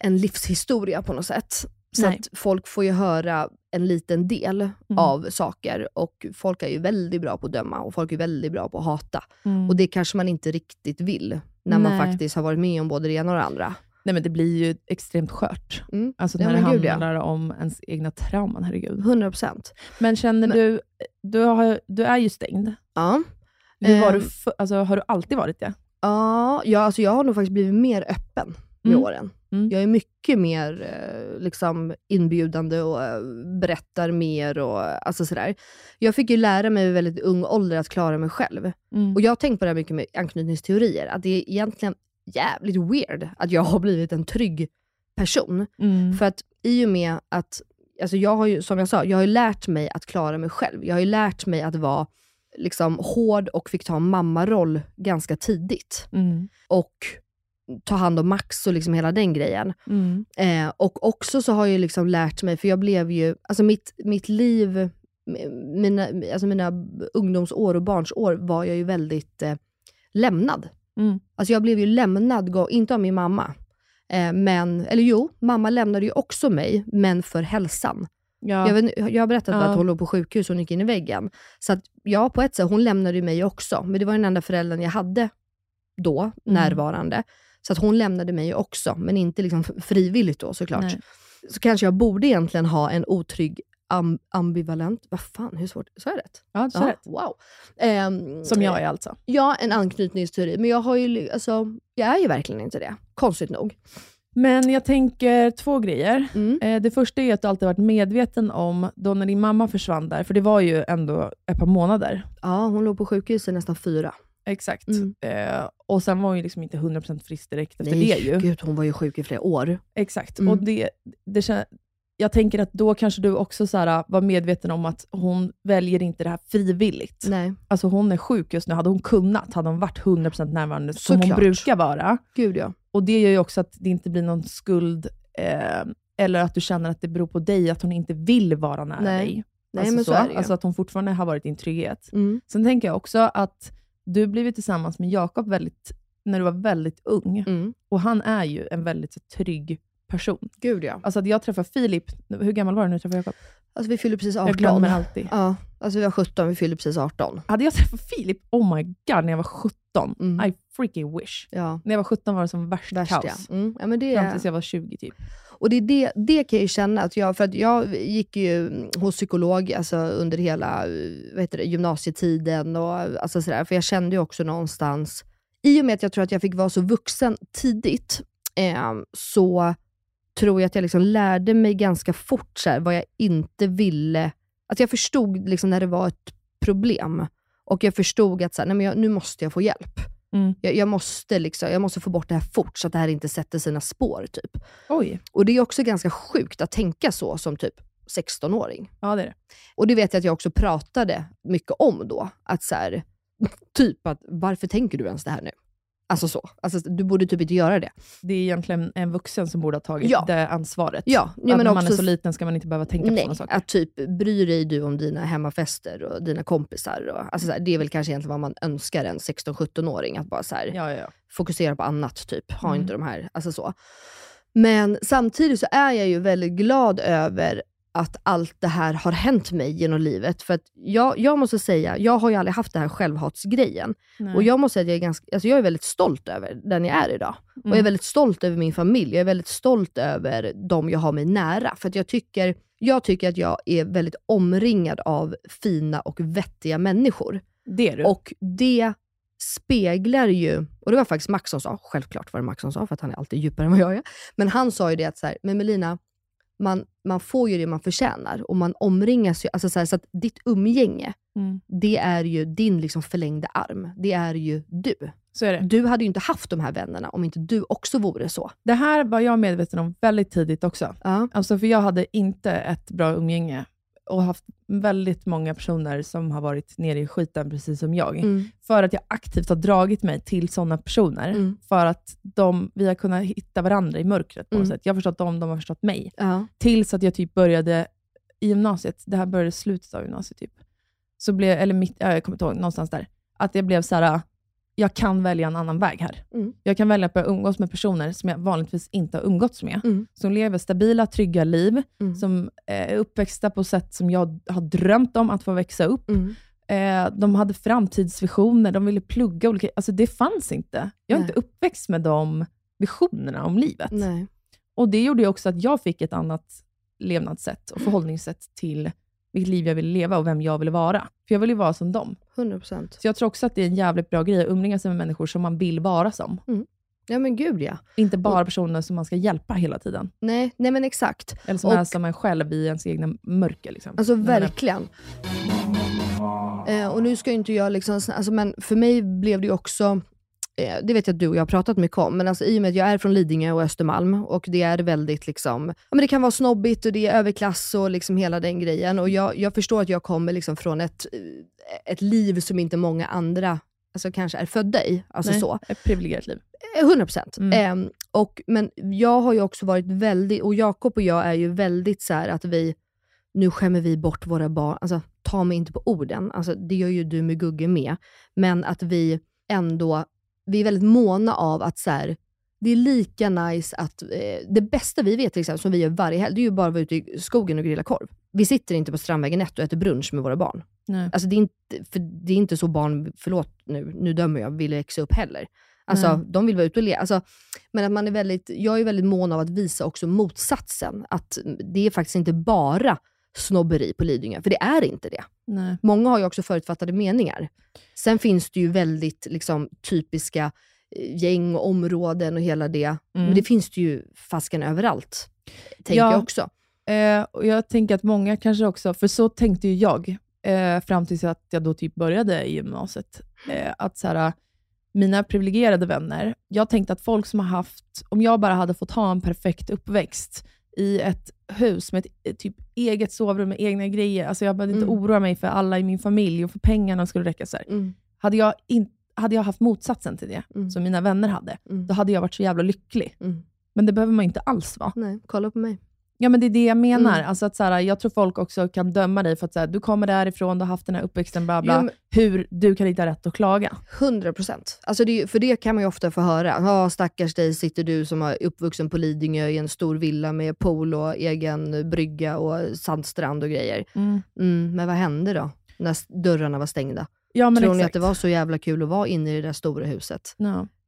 en livshistoria på något sätt. Så folk får ju höra en liten del Mm. av saker och folk är ju väldigt bra på att döma och folk är väldigt bra på att hata. Mm. Och det kanske man inte riktigt vill när man Nej. faktiskt har varit med om både det ena och det andra. Nej, men det blir ju extremt skört. Mm. Alltså Ja, när det men gud, ja. handlar om ens egna trauman, herregud. 100%. Men känner Men- du, du, har, du är ju stängd. Ja. Hur var du Ehm. för, alltså, har du alltid varit det? Ja, ja, alltså jag har nog faktiskt blivit mer öppen med Mm. åren. Mm. Jag är mycket mer eh, liksom inbjudande och eh, berättar mer. Och, alltså sådär. Jag fick ju lära mig i väldigt ung ålder att klara mig själv. Mm. Och Jag har tänkt på det här mycket med anknytningsteorier, att det är egentligen jävligt weird att jag har blivit en trygg person. Mm. För att i och med att, alltså jag har ju, som jag sa, jag har ju lärt mig att klara mig själv. Jag har ju lärt mig att vara liksom hård och fick ta en mammaroll ganska tidigt. Mm. Och ta hand om Max och liksom hela den grejen. Mm. Eh, och också så har jag liksom lärt mig, för jag blev ju, alltså mitt, mitt liv, mina, alltså mina ungdomsår och barnsår var jag ju väldigt eh, lämnad. Mm. Alltså jag blev ju lämnad, inte av min mamma, eh, men, eller jo, mamma lämnade ju också mig, men för hälsan. Ja. Jag, vet, jag har berättat Ja. att hon låg på sjukhus och hon gick in i väggen. Så att, ja, på ett sätt, hon lämnade ju mig också, men det var den enda föräldern jag hade då, Mm. närvarande. Så att hon lämnade mig också, men inte liksom frivilligt då såklart. Nej. Så kanske jag borde egentligen ha en otrygg am- ambivalent, vad fan, hur svårt, sa jag rätt? Ja, du sa rätt. Wow. Ehm, Som jag är alltså. Ja, en anknytningsteori. Men jag har ju, alltså, jag är ju verkligen inte det. Konstigt nog. Men jag tänker två grejer. Mm. Eh, det första är att du alltid varit medveten om, då när din mamma försvann där, för det var ju ändå ett par månader. Ja, hon låg på sjukhus i nästan fyra. Exakt. Mm. Eh, och sen var hon ju liksom inte 100% frisk direkt efter det ju. gud, hon var ju sjuk i flera år. Exakt. Mm. Och det, det, kän- jag tänker att då kanske du också så här, var medveten om att hon väljer inte det här frivilligt. Nej, Alltså hon är sjuk just nu. Hade hon kunnat hade hon varit 100% närvarande som hon Såklart. brukar vara. gud ja. Och Det gör ju också att det inte blir någon skuld, eh, eller att du känner att det beror på dig, att hon inte vill vara nära Nej. dig. Nej, alltså men så ju. Alltså att hon fortfarande har varit din trygghet. Mm. Sen tänker jag också att du blivit tillsammans med Jakob väldigt, när du var väldigt ung. Mm. Och han är ju en väldigt så, trygg person. Gud ja. Alltså att jag träffade Filip, hur gammal var du när du träffade Jakob? Alltså vi fyllde precis 18. Jag glömmer alltid. Ja, alltså vi var 17, vi fyllde precis 18. Hade jag träffat Filip, oh my god, när jag var 17, Mm. I freaking wish. Ja, När jag var 17 var det som värsta värst ja. kaos. Mm. ja men det Fram tills jag var 20 typ. Och det, det, det kan jag ju känna, att jag, för att jag gick ju hos psykolog alltså, under hela eh, vad heter det, gymnasietiden. Och, alltså, sådär, för jag kände ju också någonstans, i och med att jag tror att jag fick vara så vuxen tidigt, eh, så tror jag att jag liksom lärde mig ganska fort så här, vad jag inte ville, att jag förstod liksom, när det var ett problem. Och jag förstod att så här, nej, men jag, nu måste jag få hjälp. Mm. Jag, jag, måste liksom, jag måste få bort det här fort, så att det här inte sätter sina spår. typ. Oj. Och det är också ganska sjukt att tänka så som typ 16-åring. Ja, det är det. Och det vet jag att jag också pratade mycket om då. Att så här, (laughs) typ att varför tänker du ens det här nu? Alltså så. Alltså, du borde typ inte göra det. Det är egentligen en vuxen som borde ha tagit Ja. det ansvaret. Ja, Att ja men när man är så liten ska man inte behöva tänka på Nej, sådana saker. att typ bryr dig du om dina hemmafester och dina kompisar. Och, alltså så här, det är väl kanske egentligen vad man önskar en 16-17-åring. Att bara så här, ja. fokusera på annat, typ. Ha Mm. inte de här, alltså så. Men samtidigt så är jag ju väldigt glad över att allt det här har hänt mig genom livet. För att jag, jag måste säga, jag har ju aldrig haft det här självhatsgrejen. Nej. Och jag måste säga att jag är, ganska, alltså jag är väldigt stolt över den jag är idag. Och jag är Mm. väldigt stolt över min familj. Jag är väldigt stolt över de jag har mig nära. För att jag tycker, jag tycker att jag är väldigt omringad av fina och vettiga människor. Det är du. Och det speglar ju, och det var faktiskt Max som sa, självklart var det Max som sa, för att han är alltid djupare än vad jag är. Men han sa ju det att, så här, men Melina, man, man får ju det man förtjänar och man omringas ju, alltså så, här, så att ditt umgänge, Mm. det är ju din liksom förlängda arm. Det är ju du. Så är det. Du hade ju inte haft de här vännerna om inte du också vore så. Det här var jag medveten om väldigt tidigt också. Ja. Alltså för jag hade inte ett bra umgänge och haft väldigt många personer som har varit nere i skiten precis som jag. Mm. För att jag aktivt har dragit mig till sådana personer. Mm. För att de, vi har kunnat hitta varandra i mörkret på något Mm. sätt. Jag har förstått dem, de har förstått mig. Ja. Tills att jag typ började i gymnasiet, det här började i slutet av gymnasiet typ. Så blev, eller mitt, ja, jag kommer inte ihåg, någonstans där. Att jag blev så här, jag kan välja en annan väg här. Mm. Jag kan välja att börja umgås med personer som jag vanligtvis inte har umgåtts med. Mm. Som lever stabila, trygga liv. Mm. Som är uppväxta på sätt som jag har drömt om att få växa upp. Mm. Eh, de hade framtidsvisioner, de ville plugga olika... Alltså det fanns inte. Jag är Nej. inte uppväxt med de visionerna om livet. Nej. Och Det gjorde också att jag fick ett annat levnadssätt och förhållningssätt till vilket liv jag ville leva och vem jag ville vara. För jag ville ju vara som dem. 100%. Så jag tror också att det är en jävligt bra grej att sig med människor som man vill vara som. Ja men gud ja. Inte bara personer som man ska hjälpa hela tiden. Nej, nej men exakt. Eller som Och- är som en själv i ens egna mörker. Liksom. Alltså verkligen. Eh, och nu ska ju inte jag liksom, alltså, men för mig blev det ju också, det vet jag att du och jag har pratat mycket om, men alltså, i och med att jag är från Lidingö och Östermalm och det är väldigt liksom, ja, men det kan vara snobbigt och det är överklass och liksom hela den grejen. Och jag, jag förstår att jag kommer liksom från ett, eh, ett liv som inte många andra alltså, kanske är födda i. Alltså Nej, så. Ett privilegierat liv. Eh, 100 procent. Mm. Eh, och, men jag har ju också varit väldigt, och Jakob och jag är ju väldigt så här att vi, nu skämmer vi bort våra barn, alltså ta mig inte på orden, alltså, det gör ju du med Gugge med, men att vi ändå, vi är väldigt måna av att så här, det är lika nice att, eh, det bästa vi vet till exempel, som vi gör varje helg, det är ju bara att vara ute i skogen och grilla korv. Vi sitter inte på Strandvägen 1 och äter brunch med våra barn. Nej. Alltså det är inte, för det är inte så barn, förlåt nu, nu dömer jag, vill växa upp heller. Alltså de vill vara ute och leka. Alltså, men att man är väldigt, jag är väldigt mån av att visa också motsatsen. Att det är faktiskt inte bara snobberi på Lidingö, för det är inte det. Nej. Många har ju också förutfattade meningar. Sen finns det ju väldigt liksom, typiska eh, gäng och områden och hela det. Men det finns det ju fasken överallt, tänker Ja. jag också. Eh, och jag tänker att många kanske också, för så tänkte ju jag, eh, fram tills att jag då typ började i gymnasiet, eh, att så här, mina privilegierade vänner, jag tänkte att folk som har haft, om jag bara hade fått ha en perfekt uppväxt i ett hus med ett eh, typ eget sovrum med egna grejer, alltså jag behövde inte Mm. oroa mig för alla i min familj och för pengarna skulle räcka. Så. Mm. Hade, jag in, hade jag haft motsatsen till det, Mm. som mina vänner hade, Mm. då hade jag varit så jävla lycklig. Mm. Men det behöver man inte alls vara. Nej, kolla på mig. Ja, men det är det jag menar. Mm. Alltså att så här, jag tror folk också kan döma dig för att så här, du kommer därifrån, du har haft den här uppväxten, bla bla. Jo, men- Hur du kan inte ha rätt att klaga. 100 procent. Alltså för det kan man ju ofta få höra. Ja, stackars dig sitter du som är uppvuxen på Lidingö i en stor villa med pool och egen brygga och sandstrand och grejer. Mm, men vad hände då? När dörrarna var stängda? Ja, Tror ni exakt. att det var så jävla kul att vara inne i det där stora huset?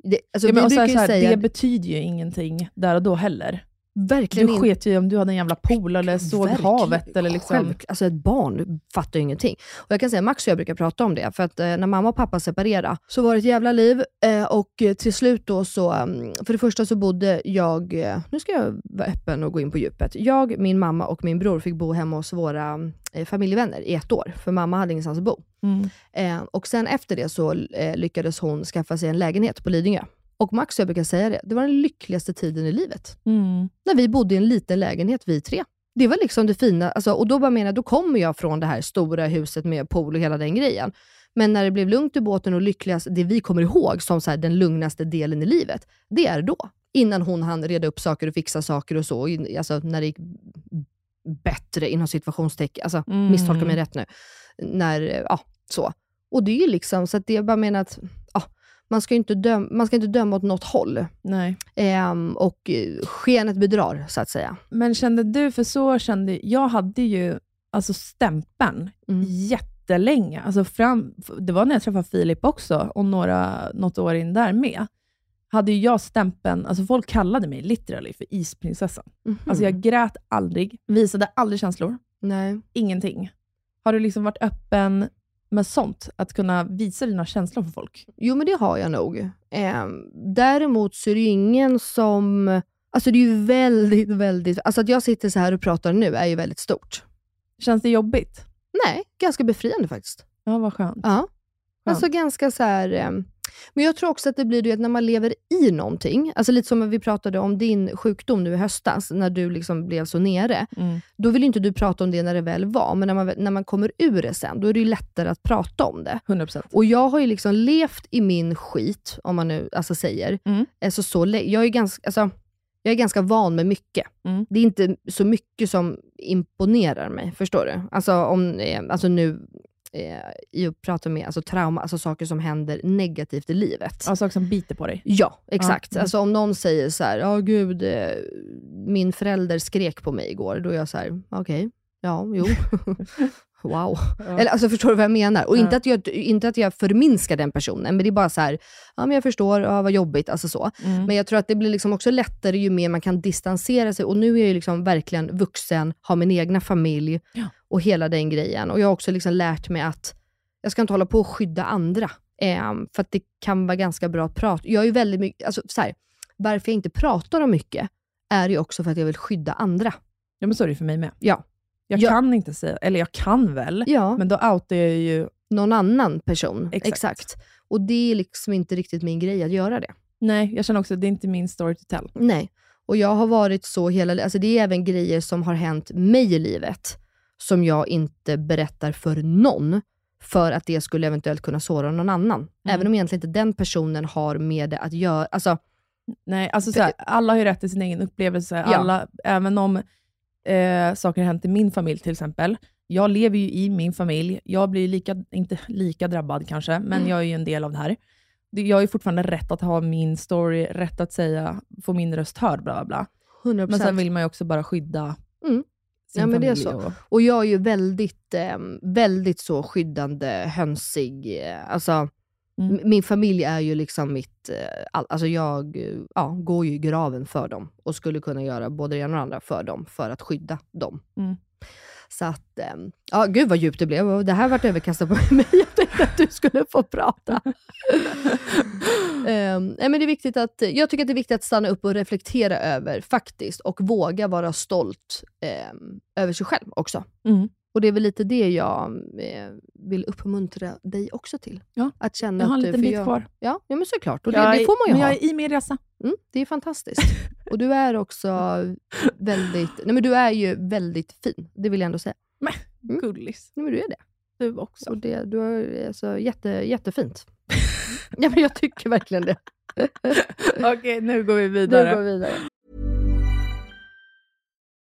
Det, alltså, ja, men vi och så här, brukar så ju här, säga... det betyder ju ingenting där och då heller. Verkligen Du sket ju om du hade en jävla pool eller såg Verkligen. havet. Eller liksom. Själv, alltså ett barn fattar ju ingenting. Och jag kan säga, Max och jag brukar prata om det, för att eh, när mamma och pappa separerade så var det ett jävla liv. Eh, och eh, till slut då så, mm, för det första så bodde jag, eh, nu ska jag vara öppen och gå in på djupet. Jag, min mamma och min bror fick bo hemma hos våra eh, familjevänner i ett år, för mamma hade ingenstans att bo. Mm. Eh, och sen efter det så lyckades hon skaffa sig en lägenhet på Lidingö. Och Max och jag brukar säga det, det var den lyckligaste tiden i livet. Mm. När vi bodde i en liten lägenhet, vi tre. Det var liksom det fina. Alltså, och då bara menar, då kommer jag från det här stora huset med pool och hela den grejen. Men när det blev lugnt i båten och lyckligast, det vi kommer ihåg som så här, den lugnaste delen i livet, det är då. Innan hon hann reda upp saker och fixa saker och så. Alltså när det gick bättre inom situationstecken. Alltså Mm. misstolka mig rätt nu. När, ja, så. Och det är ju liksom, så att det jag bara menar att man, ska inte döma, man ska inte döma åt något håll. Nej. Ehm, och eh, skenet bedrar, så att säga. Men kände du, för så kände jag, hade ju alltså stämpeln Mm. jättelänge. Alltså fram, det var när jag träffade Filip också, och några, något år in där med. Hade ju jag stämpeln, alltså folk kallade mig literally för isprinsessan. Mhm. Alltså jag grät aldrig, visade aldrig känslor, Nej. ingenting. Har du liksom varit öppen med sånt? Att kunna visa dina känslor för folk? Jo, men det har jag nog. Ehm, däremot så är det ju ingen som... Alltså det är ju väldigt, väldigt... Alltså att jag sitter så här och pratar nu är ju väldigt stort. Känns det jobbigt? Nej, ganska befriande faktiskt. Ja, vad skönt. Ja. Skönt. Alltså ganska så här... ehm, men jag tror också att det blir det när man lever i någonting, alltså lite som vi pratade om din sjukdom nu i höstas, när du liksom blev så nere. Mm. Då vill inte du prata om det när det väl var, men när man, när man kommer ur det sen, då är det ju lättare att prata om det. 100%. Och jag har ju liksom levt i min skit, om man nu alltså säger. Mm. Alltså så, jag, är ganska, alltså, jag är ganska van med mycket. Mm. Det är inte så mycket som imponerar mig, förstår du? Alltså, om, eh, alltså nu eh, i att prata med alltså trauma, alltså saker som händer negativt i livet. Ja, saker som biter på dig. Ja, exakt. Ja. Alltså om någon säger så här, ja gud, eh, min förälder skrek på mig igår. Då är jag så här, okej, ja, jo. (laughs) (laughs) wow. Eller alltså förstår du vad jag menar? Och inte, Ja. att jag, inte att jag förminskar den personen, men det är bara så här, ja men jag förstår, ja vad jobbigt, alltså så. Mm. Men jag tror att det blir liksom också lättare ju mer man kan distansera sig. Och nu är jag ju liksom verkligen vuxen, har min egna familj Ja. och hela den grejen. Och jag har också liksom lärt mig att jag ska inte hålla på och skydda andra. Ehm, för att det kan vara ganska bra att prata. Jag är väldigt mycket, alltså så här, varför jag inte pratar om mycket är ju också för att jag vill skydda andra. Ja, men så är det för mig med. Ja. Jag Ja. kan inte säga, eller jag kan väl, Ja, men då outar jag ju... någon annan person. Exakt. Exakt. Och det är liksom inte riktigt min grej att göra det. Nej, jag känner också att det är inte min story to tell. Nej. Och jag har varit så hela alltså Det är även grejer som har hänt mig i livet, som jag inte berättar för någon, för att det skulle eventuellt kunna såra någon annan. Även om egentligen inte den personen har med det att göra. Alltså, Nej, alltså så här, alla har ju rätt till sin egen upplevelse. Ja. Alla, även om eh, saker har hänt i min familj till exempel. Jag lever ju i min familj. Jag blir ju lika, inte lika drabbad kanske, men Mm. jag är ju en del av det här. Jag har ju fortfarande rätt att ha min story, rätt att säga, få min röst hörd, bla bla bla. 100%. Men sen vill man ju också bara skydda Mm. sin Ja, men det är familj. så. Och, Och jag är ju väldigt, eh, väldigt så skyddande, hönsig. eh, Alltså, Mm. Min familj är ju liksom mitt... eh, All, alltså jag ja, går ju i graven för dem och skulle kunna göra både det ena och det andra för dem, för att skydda dem. Mm. Så att, eh, ja gud vad djupt det blev. Det här vart överkastat på (laughs) mig. Jag tänkte att du skulle få prata. (laughs) Ehm, nej, men det är viktigt att, jag tycker att det är viktigt att stanna upp och reflektera över faktiskt och våga vara stolt ehm, över sig själv också. Mm. Och det är väl lite det jag eh, vill uppmuntra dig också till. Ja, Att känna jag har en liten bit jag, kvar. Ja, ja men såklart. Och det, det får man ju men ha. jag är i min resa. Mm, det är fantastiskt. Och du är också väldigt, nej men du är ju väldigt fin. Det vill jag ändå säga. Mm. Gullis. Nej, men du är det. Du också. Och det du är alltså jätte, jättefint. (laughs) ja, men jag tycker verkligen det. (laughs) Okej, nu går vi Nu vidare. går vi vidare.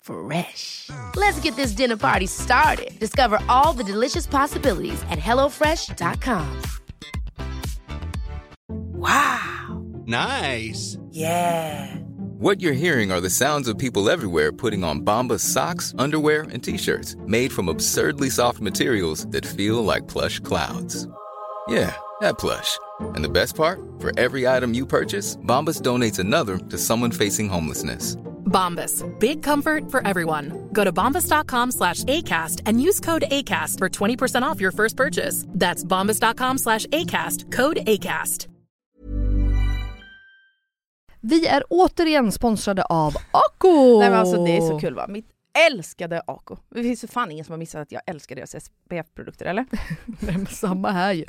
Fresh. Let's get this dinner party started. Discover all the delicious possibilities at hellofresh.com. Wow. Nice. Yeah. What you're hearing are the sounds of people everywhere putting on Bombas socks, underwear, and t-shirts made from absurdly soft materials that feel like plush clouds. Yeah, that plush. And the best part? For every item you purchase, Bombas donates another to someone facing homelessness. Bombas. Big comfort for everyone. Go to bombas.com slash ACAST and use code ACAST for 20% off your first purchase. That's bombas.com slash ACAST. Code ACAST. Vi är återigen sponsrade av Ako! Nej men alltså det är så kul va. Mitt älskade Ako. Det finns ju fan ingen som har missat att jag älskar deras SPF-produkter eller? (laughs) Nej, men samma här ju.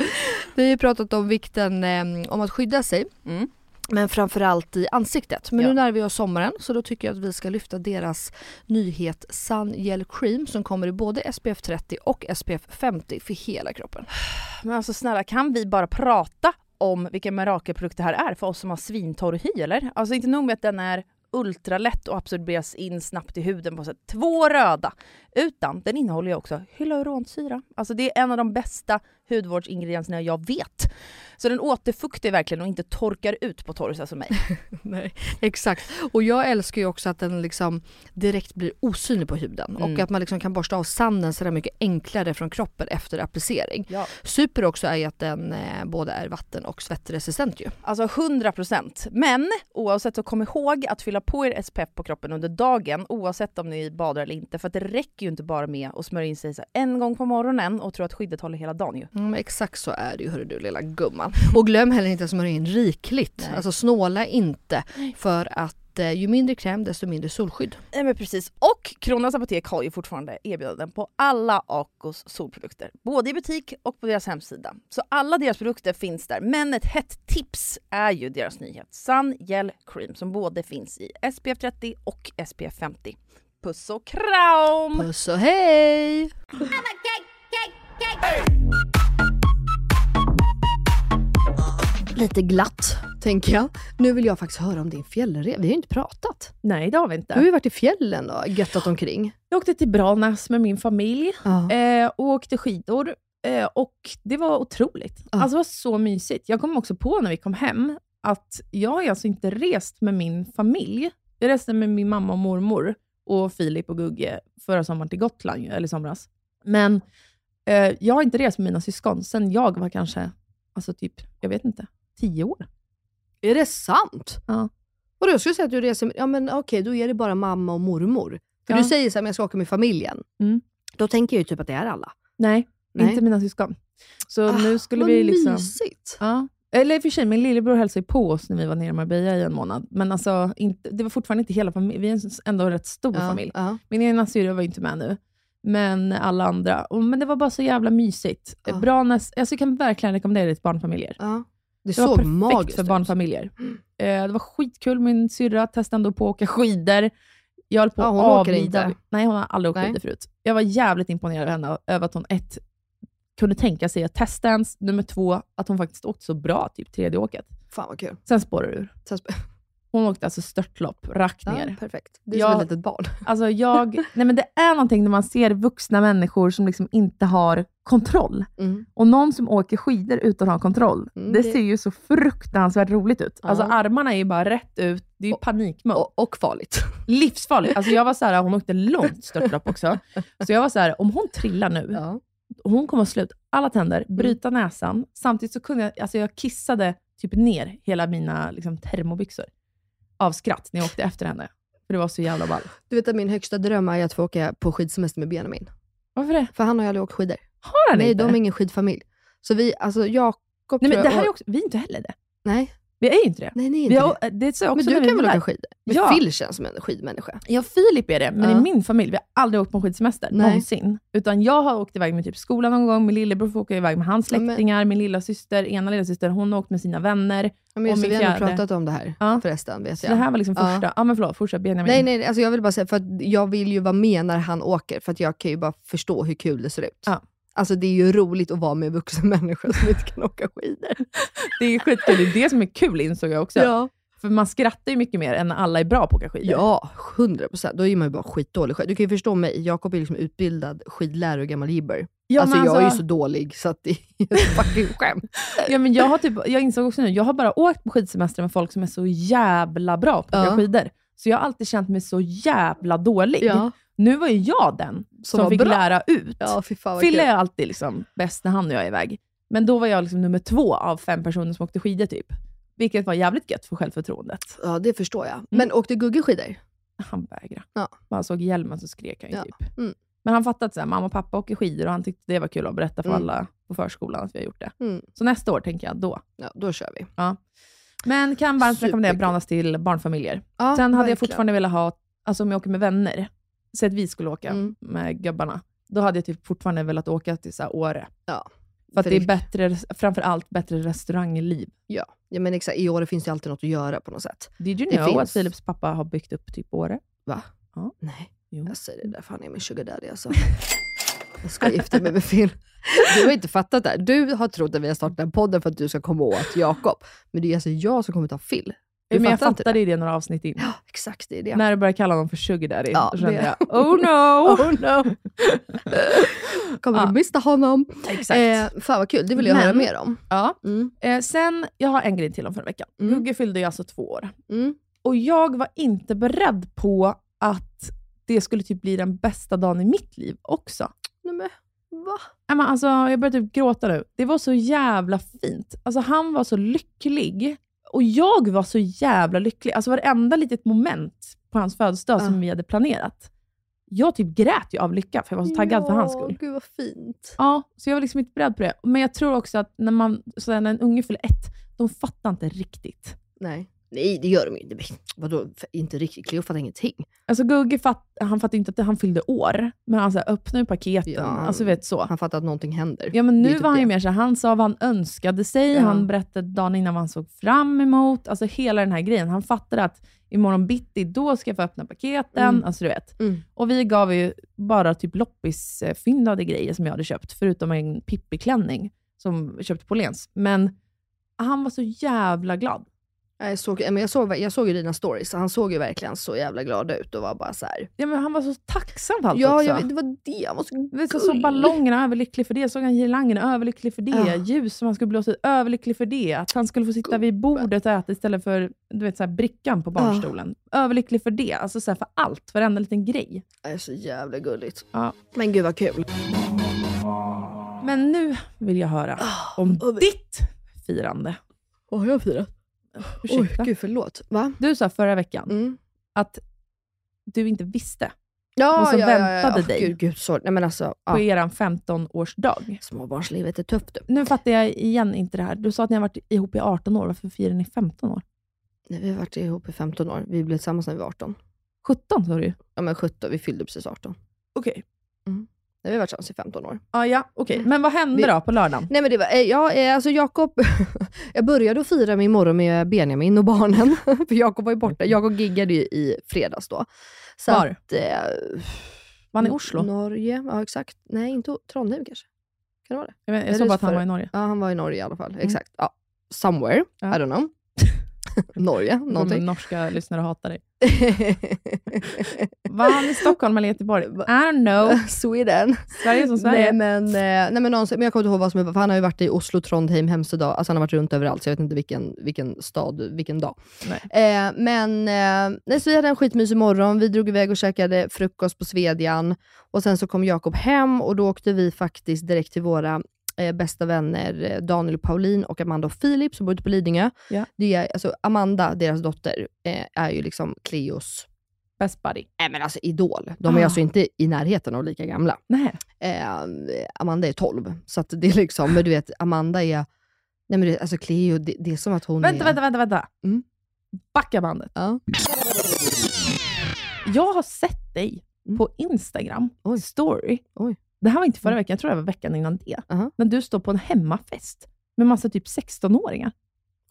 Vi har ju pratat om vikten eh, om att skydda sig. Mm. Men framförallt i ansiktet. Men Ja. nu när vi har sommaren så då tycker jag att vi ska lyfta deras nyhet Sun Gel Cream som kommer i både SPF 30 och SPF 50 för hela kroppen. Men alltså snälla kan vi bara prata om vilken mirakelprodukt det här är för oss som har svintorr hy eller? Alltså inte nog med att den är ultralätt och absorberas in snabbt i huden på sätt. Två röda! Utan den innehåller ju också hyaluronsyra. Alltså det är en av de bästa hudvårdsingredienserna jag vet. Så den återfuktar verkligen och inte torkar ut på torrsar som mig. (laughs) Nej, exakt. Och jag älskar ju också att den liksom direkt blir osynlig på huden och Mm. att man liksom kan borsta av sanden så där mycket enklare från kroppen efter applicering. Ja. Super också är ju att den eh, både är vatten och svettresistent ju. Alltså 100%. Men oavsett så kom ihåg att fylla på er SPF på kroppen under dagen oavsett om ni badar eller inte. För att det räcker ju inte bara med att smörja in sig en gång på morgonen och tro att skyddet håller hela dagen ju. Mm, exakt så är det ju hörru du lilla gumman. Och glöm heller inte att smörja in rikligt. Nej. Alltså snåla inte för att eh, ju mindre kräm desto mindre solskydd. Nej men precis. Och Kronans Apotek har ju fortfarande erbjudanden på alla Acos solprodukter. Både i butik och på deras hemsida. Så alla deras produkter finns där. Men ett hett tips är ju deras nyhet Sun Gel Cream som både finns i SPF 30 och SPF 50. Puss och kram! Puss och hej! Lite glatt, tänker jag. Nu vill jag faktiskt höra om din fjällresa. Vi har ju inte pratat. Nej, det har vi Du har inte. ju varit i fjällen och göttat omkring. Jag åkte till Branäs med min familj Ja. eh, och åkte skidor. Eh, och det var otroligt. Ja. Alltså det var så mysigt. Jag kom också på när vi kom hem att jag har alltså inte rest med min familj. Jag reste med min mamma och mormor och Filip och Gugge förra sommaren till Gotland, eller somras. Men eh, jag har inte rest med mina syskon sen jag var kanske, alltså typ, jag vet inte, tio år. Är det sant? Ja. Och jag skulle säga att du reser med, ja men okej, då är det bara mamma och mormor. För Ja. du säger så här, men jag ska åka med familjen. Mm. Då tänker jag ju typ att det är alla. Nej, Nej. inte mina syskon. Så Ah, nu skulle vad vi liksom... mysigt. Ja. Eller i och för sig, min lillebror hälsade på oss när vi var nere i Marbella i en månad. Men alltså, inte, det var fortfarande inte hela familjen. Vi är ändå en rätt stor Ja, familj. ja. Min ena syrra var inte med nu. Men alla andra. Och, men det var bara så jävla mysigt. Ja. Branäs, alltså jag kan verkligen rekommendera det till barnfamiljer. Ja. Det Det var perfekt för barnfamiljer. Eh, det var skitkul. Min syrra testade ändå på att åka skidor. Jag höll på Ja, att hon åker avlida. inte. Nej, hon har aldrig åkt Nej. skidor förut. Jag var jävligt imponerad av henne över att hon ett, kunde tänka sig att testa ens. Nummer två, att hon faktiskt åkte så bra typ tredje åket. Fan vad kul. Sen spårade det ur. Sen sp- (laughs) Hon åkte alltså störtlopp, rakt Ja, ner. perfekt. Det är Jag- som ett litet barn. (laughs) Alltså jag, nej men det är någonting när man ser vuxna människor som liksom inte har kontroll. Mm. Och någon som åker skidor utan att ha kontroll, Mm, det, det- ser ju så fruktansvärt roligt ut. Ja. Alltså armarna är ju bara rätt ut, det är ju panikmode. Och, och farligt. (laughs) Livsfarligt. Alltså jag var så här, hon åkte långt störtlopp också. Så jag var så här, om hon trillar nu, Ja. hon kommer att slå ut alla tänder, bryta näsan. Samtidigt så kunde jag, alltså jag kissade typ ner hela mina liksom, termobyxor av skratt när jag åkte efter henne. För det var så jävla ball. Du vet att min högsta dröm är att få åka på skidsemester med Benjamin. Varför det? För han har ju aldrig åkt skidor. Har han Nej, inte? de är ingen skidfamilj. Så vi, alltså Jakob Nej, men det här är också, vi är inte heller det. Nej, Vi är ju inte det. Nej, ni är vi inte har, det. också Men du vi kan väl åka skidor? Men Ja. Phil känns som en skidmänniska. Ja, Filip är det, men Ja. i min familj, vi har aldrig åkt på en skidsemester. Nej. Någonsin. Utan jag har åkt iväg med typ skolan någon gång, min lillebror får åka iväg med hans Ja, men- släktingar, min lilla syster, ena lilla syster, hon har åkt med sina vänner. Ja, men just, vi har fjärde. pratat om det här Ja. förresten. Vet Så jag. det här var liksom Ja. första. Ja, men förlåt, fortsätt Benjamin. Nej, nej, alltså jag vill bara säga, för jag vill ju vara med när han åker, för att jag kan ju bara förstå hur kul det ser ut. Ja. Alltså det är ju roligt att vara med vuxna människor som inte kan åka skidor. (laughs) Det är skitkul, det är det som är kul insåg jag också. Ja. För man skrattar ju mycket mer än när alla är bra på att åka skidor. Ja, 100 procent. Då är man ju bara skitdålig själv. Du kan ju förstå mig, Jakob är liksom utbildad skidlärare och gammal jibber. Ja, alltså men jag är ju alltså- så dålig så att det är (laughs) fucking skämt. Ja, men jag, har typ, jag insåg också nu, jag har bara åkt på skidsemester med folk som är så jävla bra på att åka Ja. skidor. Så jag har alltid känt mig så jävla dålig. Ja. Nu var ju jag den som, var fick bra. lära ut. Ja, fy fan Fille är alltid liksom bäst när han och jag är iväg. Men då var jag liksom nummer två av fem personer som åkte skidor typ. Vilket var jävligt gött för självförtroendet. Ja, det förstår jag. Men åkte Gugge skidor? Han vägrade. Ja. Han såg hjälmen så skrek han ju Ja. typ. Mm. Men han fattade att mamma och pappa åker skidor och han tyckte det var kul att berätta för Mm. alla på förskolan att vi har gjort det. Mm. Så nästa år tänker jag då. Ja, då kör vi. Ja. Men kan varmt rekommendera. Branäs till barnfamiljer. Ja, Sen hade jag verkligen. fortfarande velat ha, alltså om jag åker med vänner, så att vi skulle åka Mm. med gubbarna, då hade jag typ fortfarande velat åka till så Åre. Ja. För att För det är bättre, framför allt bättre restaurangliv. Ja. ja, men exakt. I år finns det alltid något att göra på något sätt. Did you Det know finns. att Philips pappa har byggt upp typ Åre? Va? Ja. Nej. Jo. Jag säger det där för han är min sugar daddy alltså. (laughs) Jag ska gifta mig med Phil. Du har inte fattat det här. Du har trott att vi har startat den podden för att du ska komma åt Jakob. Men det är alltså jag som kommer ta Phil. Du men jag fattade ju det några avsnitt in. Ja, exakt. Det är det. När du började kalla honom för sugar daddy, Ja, kände det- jag oh no! (laughs) Oh no! (laughs) Kommer Ja. du mista honom? Exakt. Eh, fan vad kul, det vill jag Men- höra mer om. Ja. Mm. Eh, sen, jag har en grej till om förra veckan. Mm. Gugge fyllde ju alltså två år. Mm. Och jag var inte beredd på att det skulle typ bli den bästa dagen i mitt liv också. Nej, men, va? Alltså, jag börjar typ gråta nu. Det var så jävla fint. Alltså, han var så lycklig. Och jag var så jävla lycklig. Alltså varenda litet moment på hans födelsedag Ja. som vi hade planerat. Jag typ grät ju av lycka, för jag var så taggad för hans skull. Gud vad fint. Ja, så jag var liksom inte beredd på det. Men jag tror också att när, man, så när en unge fyller ett, de fattar inte riktigt. Nej. Nej, det gör de ju inte. (laughs) Vadå, inte riktigt? Cleo fattar ingenting. Alltså Gugge fatt, han fattade inte att han fyllde år, men han så här, öppnade ju paketen. Ja, alltså vet så. Han fattar att någonting händer. Ja, men nu typ var han ju mer så här, han sa vad han önskade sig, Ja. han berättade dagen innan vad han såg fram emot. Alltså hela den här grejen. Han fattade att imorgon bitti, då ska jag få öppna paketen. Mm. Alltså du vet. Mm. Och vi gav ju bara typ loppisfyndade grejer som jag hade köpt, förutom en Pippi-klänning som vi köpte på Lens. Men han var så jävla glad. Ja, Jag såg, men jag, såg, jag såg ju dina stories, han såg ju verkligen så jävla glad ut och var bara så här. Ja, men han var så tacksam för allt Ja, också. vet, det var det. Han var så Vet, så, så ballongerna, överlycklig för det. Såg han girlangerna, överlycklig för det. Ja. Ljus som han skulle blåsa ut, överlycklig för det. Att han skulle få sitta vid bordet och äta istället för du vet, så här, brickan på barnstolen. Överlycklig för det. Alltså så här, för allt, varenda liten grej. Det är så jävla gulligt. Ja. Men gud vad kul. Men nu vill jag höra Ah, om ditt firande. Vad har jag firat? Ursäkta. Oj, gud förlåt. Va? Du sa förra veckan Mm. att du inte visste Ja, vad som ja, ja, väntade ja. dig Gud, gud, sorry. Nej, men alltså, på ja. eran 15-årsdag. Småbarnslivet är tufft. Nu fattar jag igen inte det här. Du sa att ni har varit ihop i 18 år. Varför firar ni 15 år? Nej, vi har varit ihop i 15 år. Vi blev tillsammans när vi var 18. 17 sa du ju. Ja, men 17. Vi fyllde precis 18. Okej. Nej, vi har varit tillsammans i 15 år. Ah, ja, okej. Men vad hände Vi- då på lördagen? Nej men det var, eh, ja, eh, alltså Jakob, (laughs) jag började att fira min morgon med Benjamin och barnen, (laughs) för Jakob var ju borta. Jakob giggade ju i fredags då. Så Var? Att, eh, Var han i Oslo? Norge, ja exakt. Nej, inte Trondheim kanske. Kan det vara det? Jag, vet, jag såg bara att han var i Norge. Ja, han var i Norge i alla fall. Exakt. Ja. Somewhere, Ja. I don't know. (laughs) Norge, någonting. norska lyssnare hata dig. (laughs) Var han i Stockholm eller Göteborg? I don't know. (laughs) Sweden. Sverige som Sverige. Nej men, eh, nej, men, någonsin, men jag kommer inte ihåg vad som är, för han har ju varit i Oslo, Trondheim, Hemsedal, alltså han har varit runt överallt, så jag vet inte vilken, vilken stad, vilken dag. Eh, men eh, nej, så vi hade en skitmysig morgon, vi drog iväg och käkade frukost på Svedjan, och sen så kom Jakob hem, och då åkte vi faktiskt direkt till våra eh, bästa vänner eh, Daniel och Pauline och Amanda och Filip som bor ute på Lidingö. Ja. Det är, alltså, Amanda, deras dotter, eh, är ju liksom Cleos Best buddy. Nej men alltså idol. De är Ah. alltså inte i närheten av lika gamla. Nej. Eh, Amanda är 12, så det är liksom, men du vet, Amanda är Nej men det, alltså Cleo, det, det är som att hon Vänta, är... vänta, vänta. vänta. Mm. Backa bandet. Ja. Jag har sett dig Mm. på Instagram, Oj. story. Oj. Det här var inte förra Mm. veckan, jag tror det var veckan innan det. Aha. När du står på en hemmafest med massa typ 16-åringar.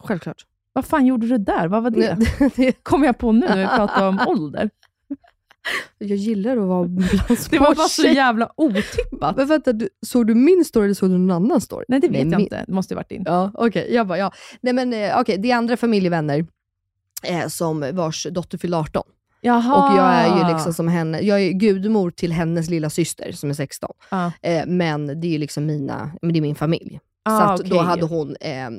Självklart. Vad fan gjorde du där? Vad var det? Nej, (laughs) det, Kommer jag på nu när vi pratar om (laughs) ålder. jag gillar att vara bland (laughs) Det var bara så jävla otippat. Men vänta, du, såg du min story eller såg du någon annan story? Nej, det vet jag min- inte. Det måste ju varit din. Ja, okej. Jag bara, ja. Nej men eh, okej, det är andra familjevänner eh, som vars dotter fyllde 18. Jaha. Och jag är ju liksom som henne, jag är gudmor till hennes lilla syster som är 16. Ja. Eh, men det är ju liksom mina, men det är min familj. Ah, så okej. då hade hon, eh,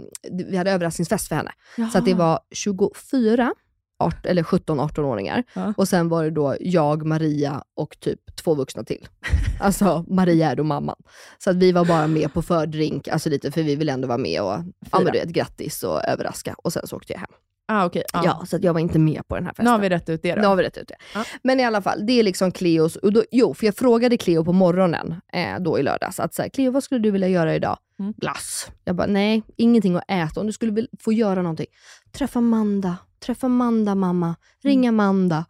vi hade överraskningsfest för henne. Jaha. Så det var 24, art, eller 17-18-åringar. Ja. Och sen var det då jag, Maria och typ två vuxna till. (laughs) Alltså Maria är då mamman. Så att vi var bara med på fördrink, alltså lite för vi ville ändå vara med och ja, men du vet, grattis och överraska. Och sen så åkte jag hem. Ah, okay. ah. Ja, så jag var inte med på den här festen. Nu har vi rätt ut det då. Nu har vi rätt ut det. Ja. Men i alla fall, det är liksom Cleos, och då, jo, för jag frågade Cleo på morgonen eh, då i lördags, att så här, Cleo vad skulle du vilja göra idag? Mm. Glass. Jag bara, nej, ingenting att äta. Om du skulle vilja få göra någonting, träffa Manda. Träffa Manda mamma, ringa Mm. Manda.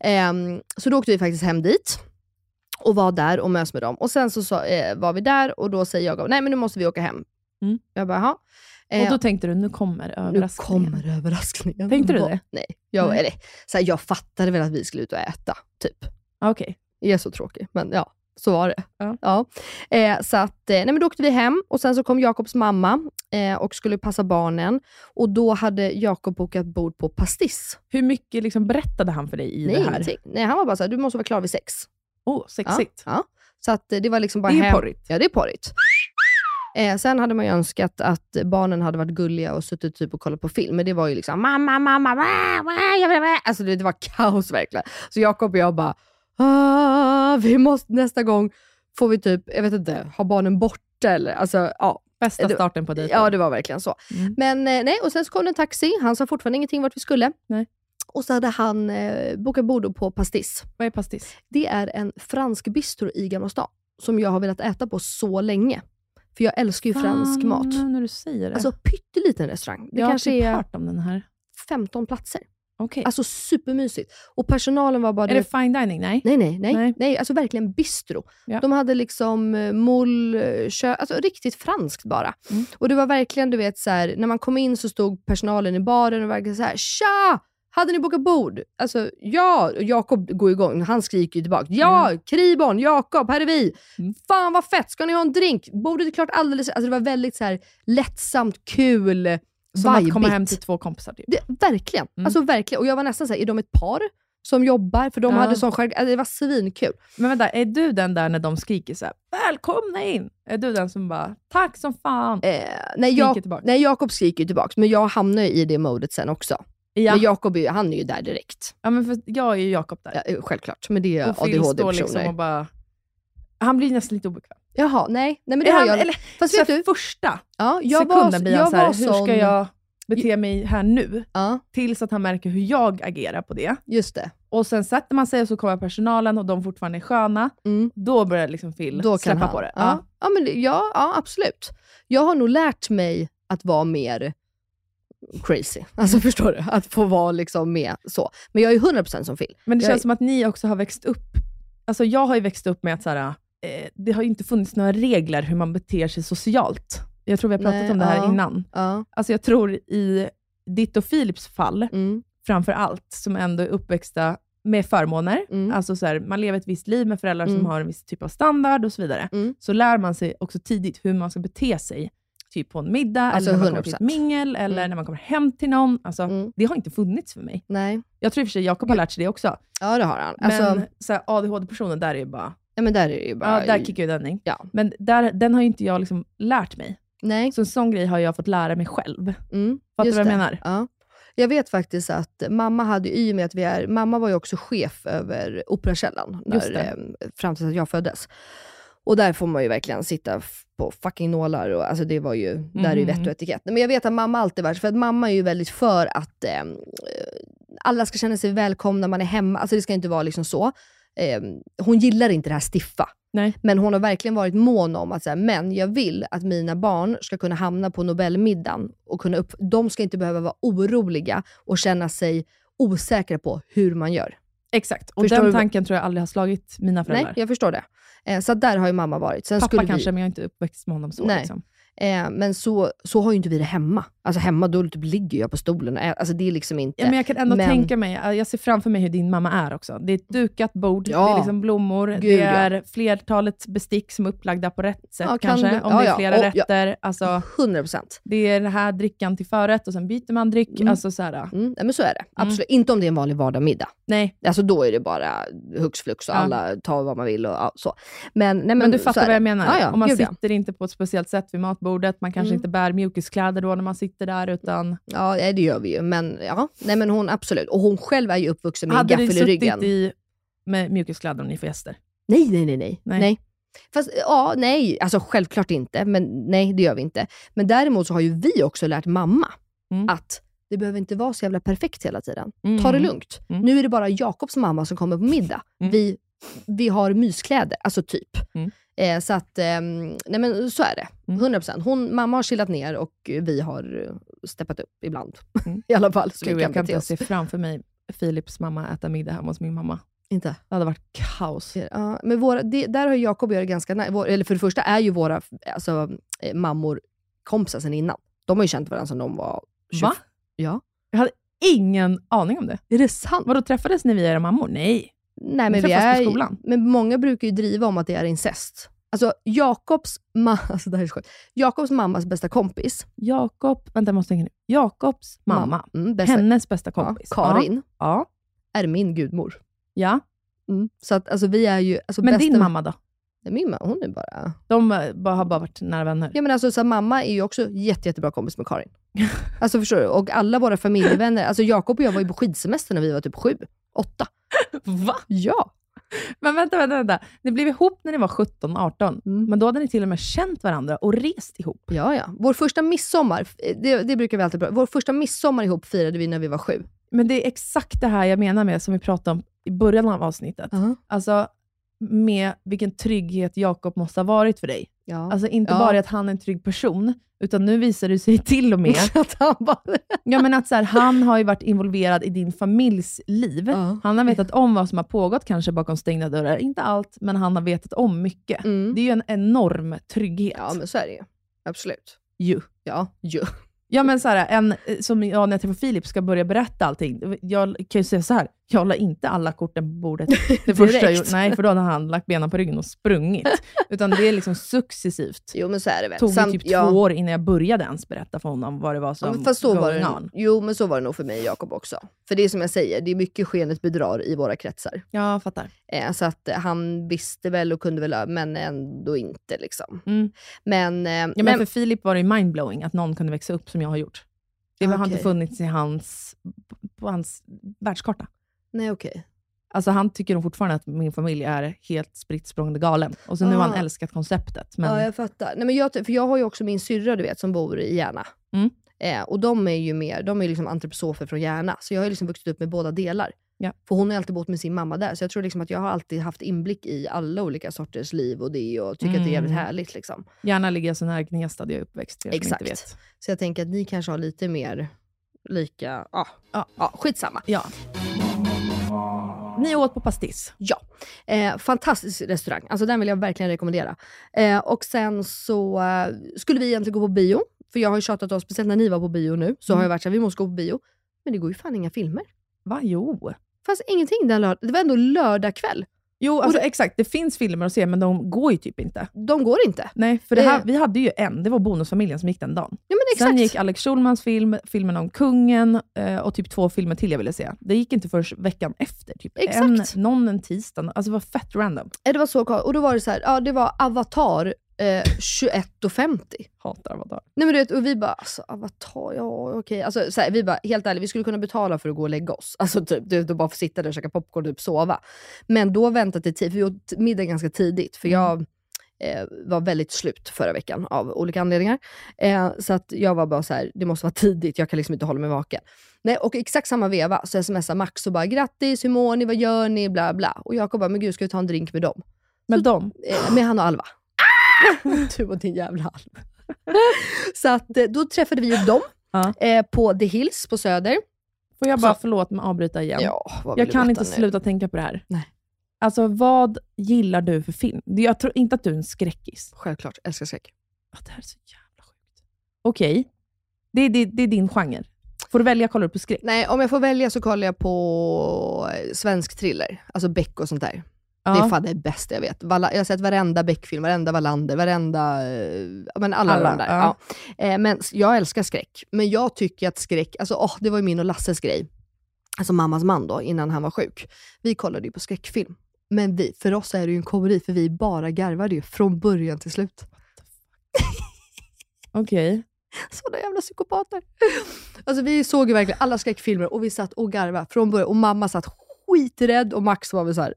Ehm, så då åkte vi faktiskt hem dit och var där och mös med dem. Och sen så, sa- eh, var vi där och då säger jag, nej men nu måste vi åka hem. Mm. Jag bara, jaha. Och Eh, då tänkte du, nu kommer nu överraskningen. kommer överraskningen. Tänkte du det? Nej. Jag, Nej. Eller, så här, jag fattade väl att vi skulle ut och äta, typ. Okej. Jag är så tråkig, men ja, så var det. Ja. Eh, så att, eh, nej, men då åkte vi hem och sen så kom Jakobs mamma eh, och skulle passa barnen. Och då hade Jakob bokat bord på Pastis. Hur mycket liksom berättade han för dig i nej, det här? ingenting. Nej, han var bara såhär, du måste vara klar vid sex. Oh, sexigt. Ja, ja. Så att, eh, det var liksom bara Det är hem. porrigt. Ja, det är porrigt. Eh, sen hade man ju önskat att barnen hade varit gulliga och suttit typ och kollat på film, men det var ju liksom mamma, mamma, wah, wah, jag vill, wah. Alltså det, det var kaos verkligen. Så Jakob och jag bara, ah, vi måste nästa gång, får vi typ, jag vet inte, ha barnen borta eller? Alltså, ja. Bästa starten på dejten. Ja, det var verkligen så. Mm. Men eh, nej, och sen så kom det en taxi. Han sa fortfarande ingenting vart vi skulle. Nej. Och så hade han eh, bokat bord på Pastis. Vad är pastis? Det är en fransk bistro i Gamla stan som jag har velat äta på så länge. För jag älskar ju fransk Fan, mat. nu när du säger det. Alltså pytteliten restaurang. Det jag kanske har typ är hört om den här. 15 platser. Okej. Alltså supermysigt. Och personalen var bara... är det fine dining? Nej. Nej, nej, nej, Nej. nej. alltså verkligen bistro. Ja. De hade liksom eh, moll, eh, kö, alltså riktigt franskt bara. Mm. Och det var verkligen, du vet, så här, när man kom in så stod personalen i baren och verkligen så här, tja! Hade ni bokat bord? Alltså, ja! Jakob går igång, han skriker ju tillbaka. Ja! Kribon, Jakob, här är vi! Mm. Fan vad fett, ska ni ha en drink? Bordet är klart alldeles... Alltså det var väldigt så här lättsamt, kul, Som att komma vibigt. hem till två kompisar. Typ. Det, verkligen. Mm. Alltså verkligen. Och jag var nästan såhär, är de ett par som jobbar? För de Ja. hade sån själv... Alltså, det var svinkul. Men vänta, är du den där när de skriker så här, “Välkomna in”? Är du den som bara “Tack som fan”? Eh, nej, jag, nej, Jakob skriker ju tillbaka, men jag hamnar ju i det modet sen också. Ja. Men Jakob är han är ju där direkt. ja, men för jag är ju Jakob där. Ja, självklart, men det är ADHD-personer. liksom bara... Han blir nästan lite obekväm. Jaha, nej. nej men det Är har han- jag. eller, Fast vet du, första ja, jag sekunden var, blir han så här, var hur sån, ska jag bete mig här nu? Ja, Tills att han märker hur jag agerar på det. just det. Och sen sätter man sig och så kommer personalen och de fortfarande är sköna. Mm. Då börjar liksom Phil Då släppa han. på det. Ja. Ja, men, ja, absolut. Jag har nog lärt mig att vara mer crazy. (laughs) Alltså förstår du? Att få vara liksom med så. Men jag är 100% som Phil. Men det Jag- känns som att ni också har växt upp. Alltså jag har ju växt upp med att så här, eh, det har ju inte funnits några regler hur man beter sig socialt. Jag tror vi har pratat Nej, om det här ja. innan. Ja. Alltså jag tror i ditt och Philips fall, Mm. framför allt, som ändå är uppväxta med förmåner, Mm. alltså så här, man lever ett visst liv med föräldrar Mm. som har en viss typ av standard och så vidare, Mm. så lär man sig också tidigt hur man ska bete sig. Typ på en middag, Alltså eller när man kommer till ett 100%. mingel, eller Mm. när man kommer hem till någon. Alltså, Mm. Det har inte funnits för mig. Nej. Jag tror i och för sig Jakob har lärt sig det också. Ja, det har han. Men Alltså, så här, ADHD-personen, där är ju bara... ja, men där är ju bara... Ja, där kickar ju den in. Ja. Men där, den har ju inte jag liksom lärt mig. Nej. Så en sån grej har jag fått lära mig själv. Mm, Fattar du vad jag det. menar? Ja. Jag vet faktiskt att mamma hade, i och med att vi är, mamma var ju också chef över Operakällaren när, eh, fram tills att jag föddes. Och där får man ju verkligen sitta på fucking nålar. Och, alltså det var ju, Där är ju Mhm. vett och etikett. Men jag vet att mamma alltid varit, för att mamma är ju väldigt för att eh, alla ska känna sig välkomna man är hemma. Alltså det ska inte vara liksom så. eh, hon gillar inte det här stiffa. Nej. Men hon har verkligen varit mån om att säga, men jag vill att mina barn ska kunna hamna på Nobelmiddagen. Och kunna upp, de ska inte behöva vara oroliga och känna sig osäkra på hur man gör. Exakt, och Förstår den du tanken tror jag aldrig har slagit mina föräldrar. Nej, jag förstår det. Eh, så där har ju mamma varit. Sen Pappa kanske, vi, men jag är inte uppväxt med honom så. Nej. Liksom. Eh, men så, så har ju inte vi det hemma. Alltså hemma, då typ ligger jag på stolen. och ä- Alltså det är liksom inte... Ja, men jag kan ändå Men- tänka mig, jag ser framför mig hur din mamma är också. Det är ett dukat bord, Ja. det är liksom blommor, Gud, det ja. är flertalet bestick som är upplagda på rätt sätt Ja, kan kanske, du- om ja, det är ja. flera Och- ja. rätter. Alltså, 100%. det är den här drickan till förrätt och sen byter man dryck. Mm. Alltså, så här, Mm, men så är det. Absolut. Inte om det är en vanlig vardagsmiddag. Nej, Alltså då är det bara hux flux och Ja. alla tar vad man vill och ja, så. Men, nej, men, men du fattar vad jag menar. Ja, ja, Om man gud, ja. sitter inte på ett speciellt sätt vid matbordet, man kanske Mm. inte bär mjukiskläder då när man sitter där, utan Ja, det gör vi ju. Men, ja, nej, men hon absolut. Och hon själv är ju uppvuxen med en hade du gaffel i ryggen. suttit i, med mjukiskläder om ni får gäster? Nej, nej, nej, nej. Nej. nej. Fast ja, nej, alltså självklart inte. Men nej, det gör vi inte. Men däremot så har ju vi också lärt mamma Mm. att det behöver inte vara så jävla perfekt hela tiden. Mm. Ta det lugnt. Mm. Nu är det bara Jakobs mamma som kommer på middag. Mm. Vi, vi har myskläder, alltså typ. Mm. Eh, så att, ehm, nej men så är det. Mm. 100%. Hon, mamma har chillat ner och vi har eh, steppat upp ibland. Mm. (laughs) I alla fall. Så Gud, jag kan inte se framför mig Philips mamma äta middag hemma hos min mamma. Inte? Det hade varit kaos. Ja, men våra, det, där har Jakob och jag det ganska nära. Eller för det första är ju våra alltså, eh, mammor kompisar sen innan. De har ju känt varandra sedan de var 20. Va? Ja. Jag hade ingen aning om det. Är det sant? Vadå, träffades ni via era mammor? Nej. Nej, men, vi träffas på är, skolan? men många brukar ju driva om att det är incest. Alltså Jakobs, ma- (laughs) alltså, det här är så. Jakobs mammas bästa kompis, Jakob, vänta jag måste tänka nu. Jakobs mamma, mm, bästa, hennes bästa ja, kompis. Karin, Ja. är min gudmor. ja. Mm. Så att alltså, vi är ju... Alltså, Men bästa, din mamma då? Nej, Min mamma, hon är bara... De eh, har bara varit nära vänner. Ja, men alltså, så mamma är ju också jätte, jättebra kompis med Karin. (laughs) Alltså förstår du? Och alla våra familjevänner, alltså Jakob och jag var ju på skidsemester när vi var typ sju, åtta. (laughs) Va? Ja. Men vänta, vänta, vänta. Ni blev ihop när ni var 17, 18. Mm. Men då hade ni till och med känt varandra och rest ihop. Ja, ja. Vår första midsommar, det, det brukar vi alltid prata Vår första midsommar ihop firade vi när vi var sju. Men det är exakt det här jag menar med, som vi pratade om i början av avsnittet. Uh-huh. Alltså, med vilken trygghet Jakob måste ha varit för dig. Ja. Alltså inte Ja. bara att han är en trygg person, utan nu visar det sig (laughs) till och med (laughs) att han bara... ja, men att så här, han har ju varit involverad i din familjs liv. Ja. Han har vetat om vad som har pågått, kanske bakom stängda dörrar. Inte allt, men han har vetat om mycket. Mm. Det är ju en enorm trygghet. Ja, men så är det ju. Absolut. Ju. Ja, ju. Ja, men så här, en, eh, som jag när jag träffar Filip ska börja berätta allting. Jag kan ju säga så här, jag la inte alla korten på bordet (laughs) det första jag gjorde. Nej, för då hade han lagt benen på ryggen och sprungit. (laughs) Utan det är liksom successivt. Jo, men så är det väl. tog Samt- typ ja. två år innan jag började ens berätta för honom vad det var Ja, som men fast så var det, on. jo, men så var det nog för mig och Jakob också. För det är som jag säger, det är mycket skenet bedrar i våra kretsar. Ja, jag fattar. Eh, så att eh, han visste väl och kunde väl, men ändå inte. liksom. Mm. Men, eh, Ja, men men- för Filip var det mindblowing att någon kunde växa upp som jag har gjort. Det har inte funnits i hans, på hans världskarta. Nej okej. Alltså han tycker nog fortfarande att min familj är helt spritt galen. Och så nu har han Ah. älskat konceptet. Men Ja, jag fattar. Nej, men jag, för jag har ju också min syrra du vet, som bor i Järna. Mm. Eh, och de är ju mer, de är liksom antroposofer från Järna. Så jag har liksom vuxit upp med båda delar. Ja. För hon har alltid bott med sin mamma där. Så jag tror liksom att jag har alltid haft inblick i alla olika sorters liv och det och tycker att det är jävligt Mm. härligt. Liksom. gärna ligger så nära Gnesta där jag är uppväxt. som Exakt. Inte vet. Så jag tänker att ni kanske har lite mer lika, ja, Ja. ja skitsamma. Ja. Ni åt på Pastis. Ja, eh, fantastisk restaurang. Alltså den vill jag verkligen rekommendera. Eh, och sen så eh, skulle vi egentligen gå på bio. För jag har ju tjatat oss, speciellt när ni var på bio nu, så Mm. har jag varit såhär, vi måste gå på bio. Men det går ju fan inga filmer. Va? Jo. Fanns ingenting den lördag. Det var ändå lördag kväll. Jo, alltså, exakt. Det finns filmer att se, men de går ju typ inte. De går inte. Nej, för det här, Eh. vi hade ju en. Det var Bonusfamiljen som gick den dagen. Ja men exakt. Sen gick Alex Schulmans film, filmen om kungen eh, och typ två filmer till jag ville se. Det gick inte först veckan efter. Typ Exakt. En, någon en tisdag. Alltså det var fett random. Det var så Och då var det så här, ja det var Avatar eh, 21.50. Hatar Avatar. Nej men du vet, och vi bara, alltså Avatar, ja okej. Alltså, så här, vi bara, helt ärligt, vi skulle kunna betala för att gå och lägga oss. (laughs) Alltså typ, du och bara få sitta där och käka popcorn och typ sova. Men då väntade till tid, för vi åt middag ganska tidigt. För jag, eh, var väldigt slut förra veckan av olika anledningar. Eh, så att jag var bara så här, det måste vara tidigt, jag kan liksom inte hålla mig vaken. Nej, och exakt samma veva så smsar Max och bara “grattis, hur mår ni, vad gör ni?” bla bla. Och Jakob bara “men gud, ska vi ta en drink med dem?” Med dem? Eh, med han och Alva. (laughs) du och din jävla Alva. så att, eh, då träffade vi ju dem eh, på The Hills på Söder. Får jag bara, Så- förlåt med att avbryta igen. Ja, jag kan inte nu? sluta tänka på det här. Nej. Alltså, vad gillar du för film? Det- Jag tror inte att du är en skräckis. Självklart, älskar skräck. Ja, det här är så jävla sjukt. Okej, det, är- det, det är din genre. Får du välja, kollar du på skräck? Nej, om jag får välja så kollar jag på eh, svensk thriller. Alltså Beck och sånt där. Det är Ja. fan det bästa jag vet. Jag har sett varenda Beck-film, varenda Wallander, varenda... eh, ja, Men alla, Alla, de där. ja. Ja. Eh, Men jag älskar skräck. Men jag tycker att skräck, alltså åh, det var ju min och Lasses grej. Alltså mammas man då, innan han var sjuk. Vi kollade ju på skräckfilm. Men vi, för oss är det ju en komedi, för vi bara garvade ju från början till slut. Okej. (laughs) Sådana jävla psykopater. Alltså vi såg ju verkligen alla skräckfilmer och vi satt och garvade från början. Och mamma satt skiträdd och Max var väl så här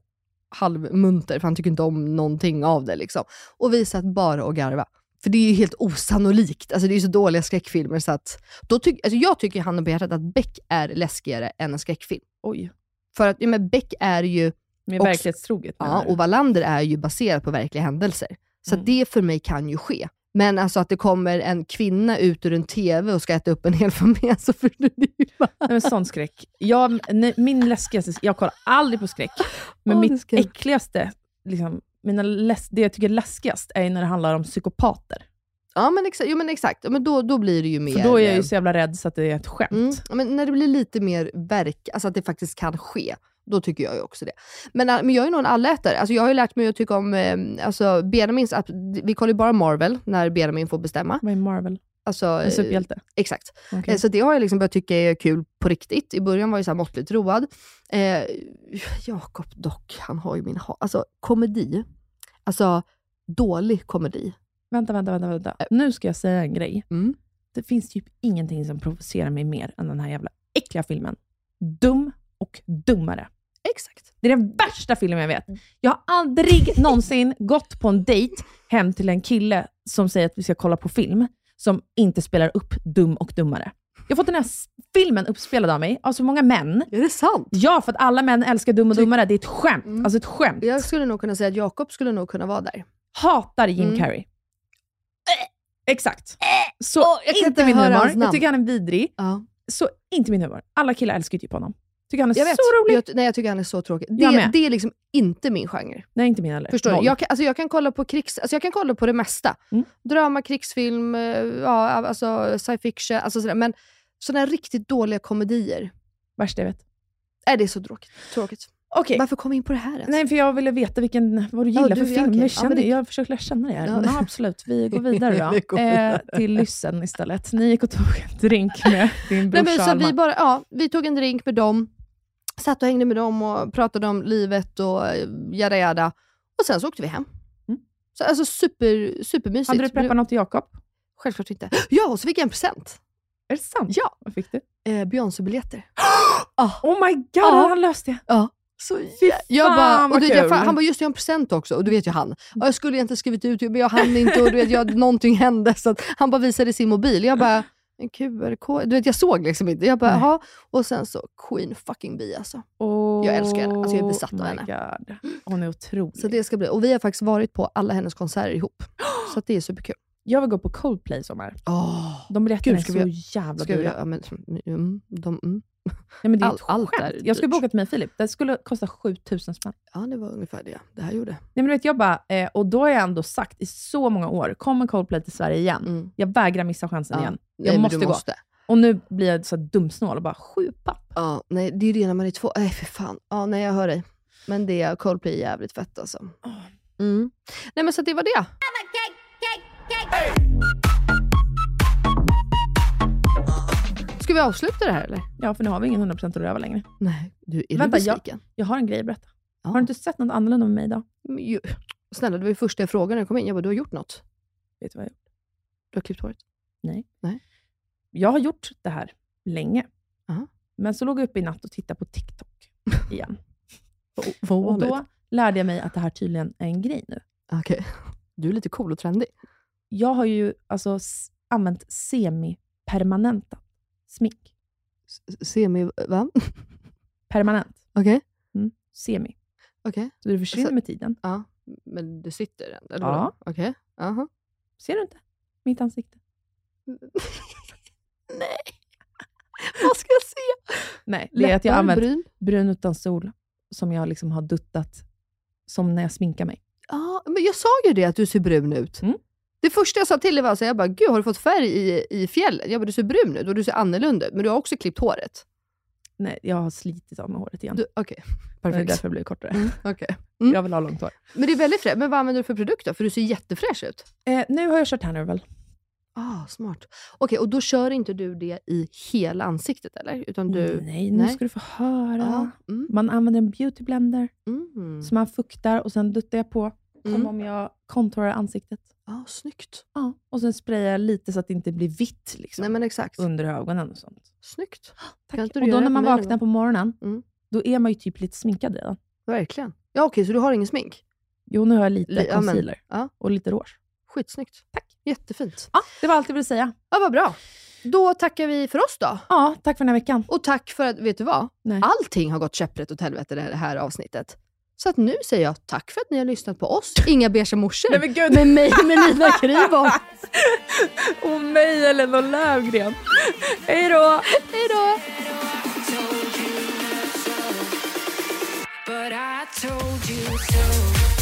halvmunter, för han tycker inte om någonting av det. Liksom. Och vi satt bara och garva. För det är ju helt osannolikt. Alltså det är ju så dåliga skräckfilmer så att... Då tyck, alltså jag tycker handen på hjärtat att Beck är läskigare än en skräckfilm. Oj. För att ja, men Beck är ju... Mer verklighetstroget Ja, och Wallander är ju baserat på verkliga händelser. Så Mm. det för mig kan ju ske. Men alltså att det kommer en kvinna ut ur en TV och ska äta upp en hel (laughs) familj, alltså för det är bara... Nej, men sån skräck. Jag, nej, min läskigaste, jag kollar aldrig på skräck, men är mitt skräck. äckligaste, liksom, mina läs, det jag tycker är läskigast, är när det handlar om psykopater. Ja men exakt, jo, men exakt. Men då, då blir det ju mer... För då är jag ju eh, så jävla rädd så att det är ett skämt. Mm. Men när det blir lite mer verk, alltså att det faktiskt kan ske, då tycker jag ju också det. Men, äh, men jag är nog en allätare. Alltså jag har ju lärt mig att tycka om, eh, alltså Benjamins, vi kollar ju bara Marvel när Benjamin får bestämma. Vad är Marvel? Alltså, En eh, superhjälte? Exakt. Okej. Eh, Så det har jag liksom börjat tycka är kul på riktigt. I början var jag så här måttligt road. Eh, Jakob dock, han har ju min ha- Alltså komedi. Alltså dålig komedi. Vänta, vänta, vänta. vänta. Nu ska jag säga en grej. Mm. Det finns typ ingenting som provocerar mig mer än den här jävla äckliga filmen. Dum och dummare. Exakt. Det är den värsta filmen jag vet. Jag har aldrig (laughs) någonsin gått på en dejt hem till en kille som säger att vi ska kolla på film, som inte spelar upp Dum och dummare. Jag har fått den här filmen uppspelad av mig, av så många män. Är det sant? Ja, för att alla män älskar Dum och dummare. Det är ett skämt. Alltså ett skämt. Jag skulle nog kunna säga att Jakob skulle nog kunna vara där. Hatar Jim Mm. Carrey.X. Så Åh, jag kan inte inte min humor. Jag tycker han är vidrig. Ja. Så inte min humor. Alla killar älskar ju typ honom. Tycker han är Jag vet. så rolig. Jag, nej, jag tycker han är så tråkig. Det, det är liksom inte min genre. Nej, inte min heller. Förstår du? Jag kan, alltså jag, kan kolla på krigs, alltså jag kan kolla på det mesta. Mm. Drama, krigsfilm, eh, ja, alltså science fiction. Alltså sådär. Men sådana riktigt dåliga komedier. Värsta jag vet. Är det är så tråkigt. tråkigt. Okej. Varför kom vi in på det här ens? Nej, för jag ville veta vilken, vad du Ja, gillar du- för ja, film. okej. Jag, Ja, känner, men det- jag försöker lära känna dig här. Ja. Ja, absolut, vi går vidare då. (laughs) Vi går Eh, till Lyssen istället. Ni gick och tog en drink med (laughs) din Nej, brorsa men, så Alma. vi, bara, ja, vi tog en drink med dem, satt och hängde med dem och pratade om livet och eh, jada jada. Och sen så åkte vi hem. Mm. Så, alltså super, supermysigt. Hade du preppat något till Jakob? Självklart inte. (gasps) Ja, och så fick jag en present. Är det sant? Ja. Vad fick du? Eh, Beyoncé-biljetter. (gasps) Oh my god, Ja. han löste det. Ja. Så jag fan, bara, och du, vet, jag, han bara, just det, jag har en present också. Och du vet ju han. Och jag skulle inte skrivit ut, men jag hann inte och du vet, jag, (laughs) någonting hände. Så han bara visade sin mobil. Jag bara, (gasps) (sniffs) en QR-kod. Du vet, jag såg liksom inte. Jag bara, jaha. Och sen så, Queen fucking Bee alltså. Oh Jag älskar henne. Alltså, jag är besatt av henne. God. Hon är otrolig. Så det ska bli. Och vi har faktiskt varit på alla hennes konserter ihop. (gasps) Så det är superkul. Jag vill gå på Coldplay i sommar. Oh. De biljetterna är vi- så jävla vi, dyra. ja, men, mm, de, mm. Nej, men det är All- ett allt skämt. är Jag skulle dyrt. bokat med Filip. Det skulle kosta 7000 spänn. Ja, det var ungefär det det här gjorde. Nej, men du vet, jag bara, eh, och då har jag ändå sagt i så många år, kommer Coldplay till Sverige igen? Mm. Jag vägrar missa chansen Ja. igen. Nej, Jag men måste gå. måste. Och nu blir jag så dumsnål och bara, sju papp. Ja, nej, det är ju det när man är två. Nej, för fan. Ja, nej, jag hör dig. Men det Coldplay är jävligt fett alltså. Mm. Nej, men så det var det. Ska vi avsluta det här eller? Ja, för nu har vi ingen 100% att röva längre. Nej, du, är Vänta, du jag, besviken? jag har en grej att berätta. Ja. Har du inte sett något annorlunda med mig idag? Snälla, det var ju första jag frågade när jag kom in. Jag bara, du har gjort något? Vet du vad jag har gjort? Du har klippt håret? Nej. Nej. Jag har gjort det här länge. Aha. Men så låg jag uppe i natt och tittade på TikTok (laughs) igen. Vad och då lärde jag mig att det här tydligen är en grej nu. Okej. Du är lite cool och trendig. Jag har ju alltså använt semi-permanenta smink. Semi... Va? Permanent. Okej. Mm. Semi. Okej. Så det försvinner Så- med tiden. Ja. Men du sitter än? Eller Ja. Okej. Jaha. Ser du inte? Mitt ansikte. (laughs) Nej. Vad ska jag se? Nej, det är att jag använt bryn? brun utan sol som jag liksom har duttat som när jag sminkar mig. Ja, men jag sa ju det att du ser brun ut. Mm. Det första jag sa till dig var så jag bara, gud har du fått färg i, i fjällen? Jag bara, du ser brun ut och du ser annorlunda ut, men du har också klippt håret. Nej, jag har slitit av mig håret igen. Okej, Det är perfekt. därför det blir kortare. Mm, okej. Mm. Jag vill ha långt hår. Men det är väldigt fräscht. Men vad använder du för produkt då? För du ser jättefräsch ut. Eh, nu har jag kört Hanover. Ah, smart. Okej, och då kör inte du det i hela ansiktet eller? Utan du... Nej, nu ska du få höra. Ja, mm. Man använder en beauty blender Mm. som man fuktar och sen duttar jag på Mm. som om jag contourar ansiktet. Ah, snyggt. Ja, och sen sprayar jag lite så att det inte blir vitt liksom, Nej men exakt. under ögonen och sånt. Snyggt. Tack. Och då när man vaknar på morgonen, Mm. då är man ju typ lite sminkad redan. Verkligen. Ja okej, så du har ingen smink? Jo, nu har jag lite Li- ja, men- concealer Ja, och lite rouge. skitsnyggt. Tack. Jättefint. Ja, det var allt jag ville säga. Ja, vad bra. Då tackar vi för oss då. Ja, tack för den här veckan. Och tack för att, vet du vad? Nej. Allting har gått käpprätt åt helvete det här, det här avsnittet. Så att nu säger jag tack för att ni har lyssnat på oss, Inga beiga morsor. Nej, men gud. Med mig, Melina Kryborn. (laughs) Och mig, Elinor Löfgren. Hej då! Hej då! But I told you so.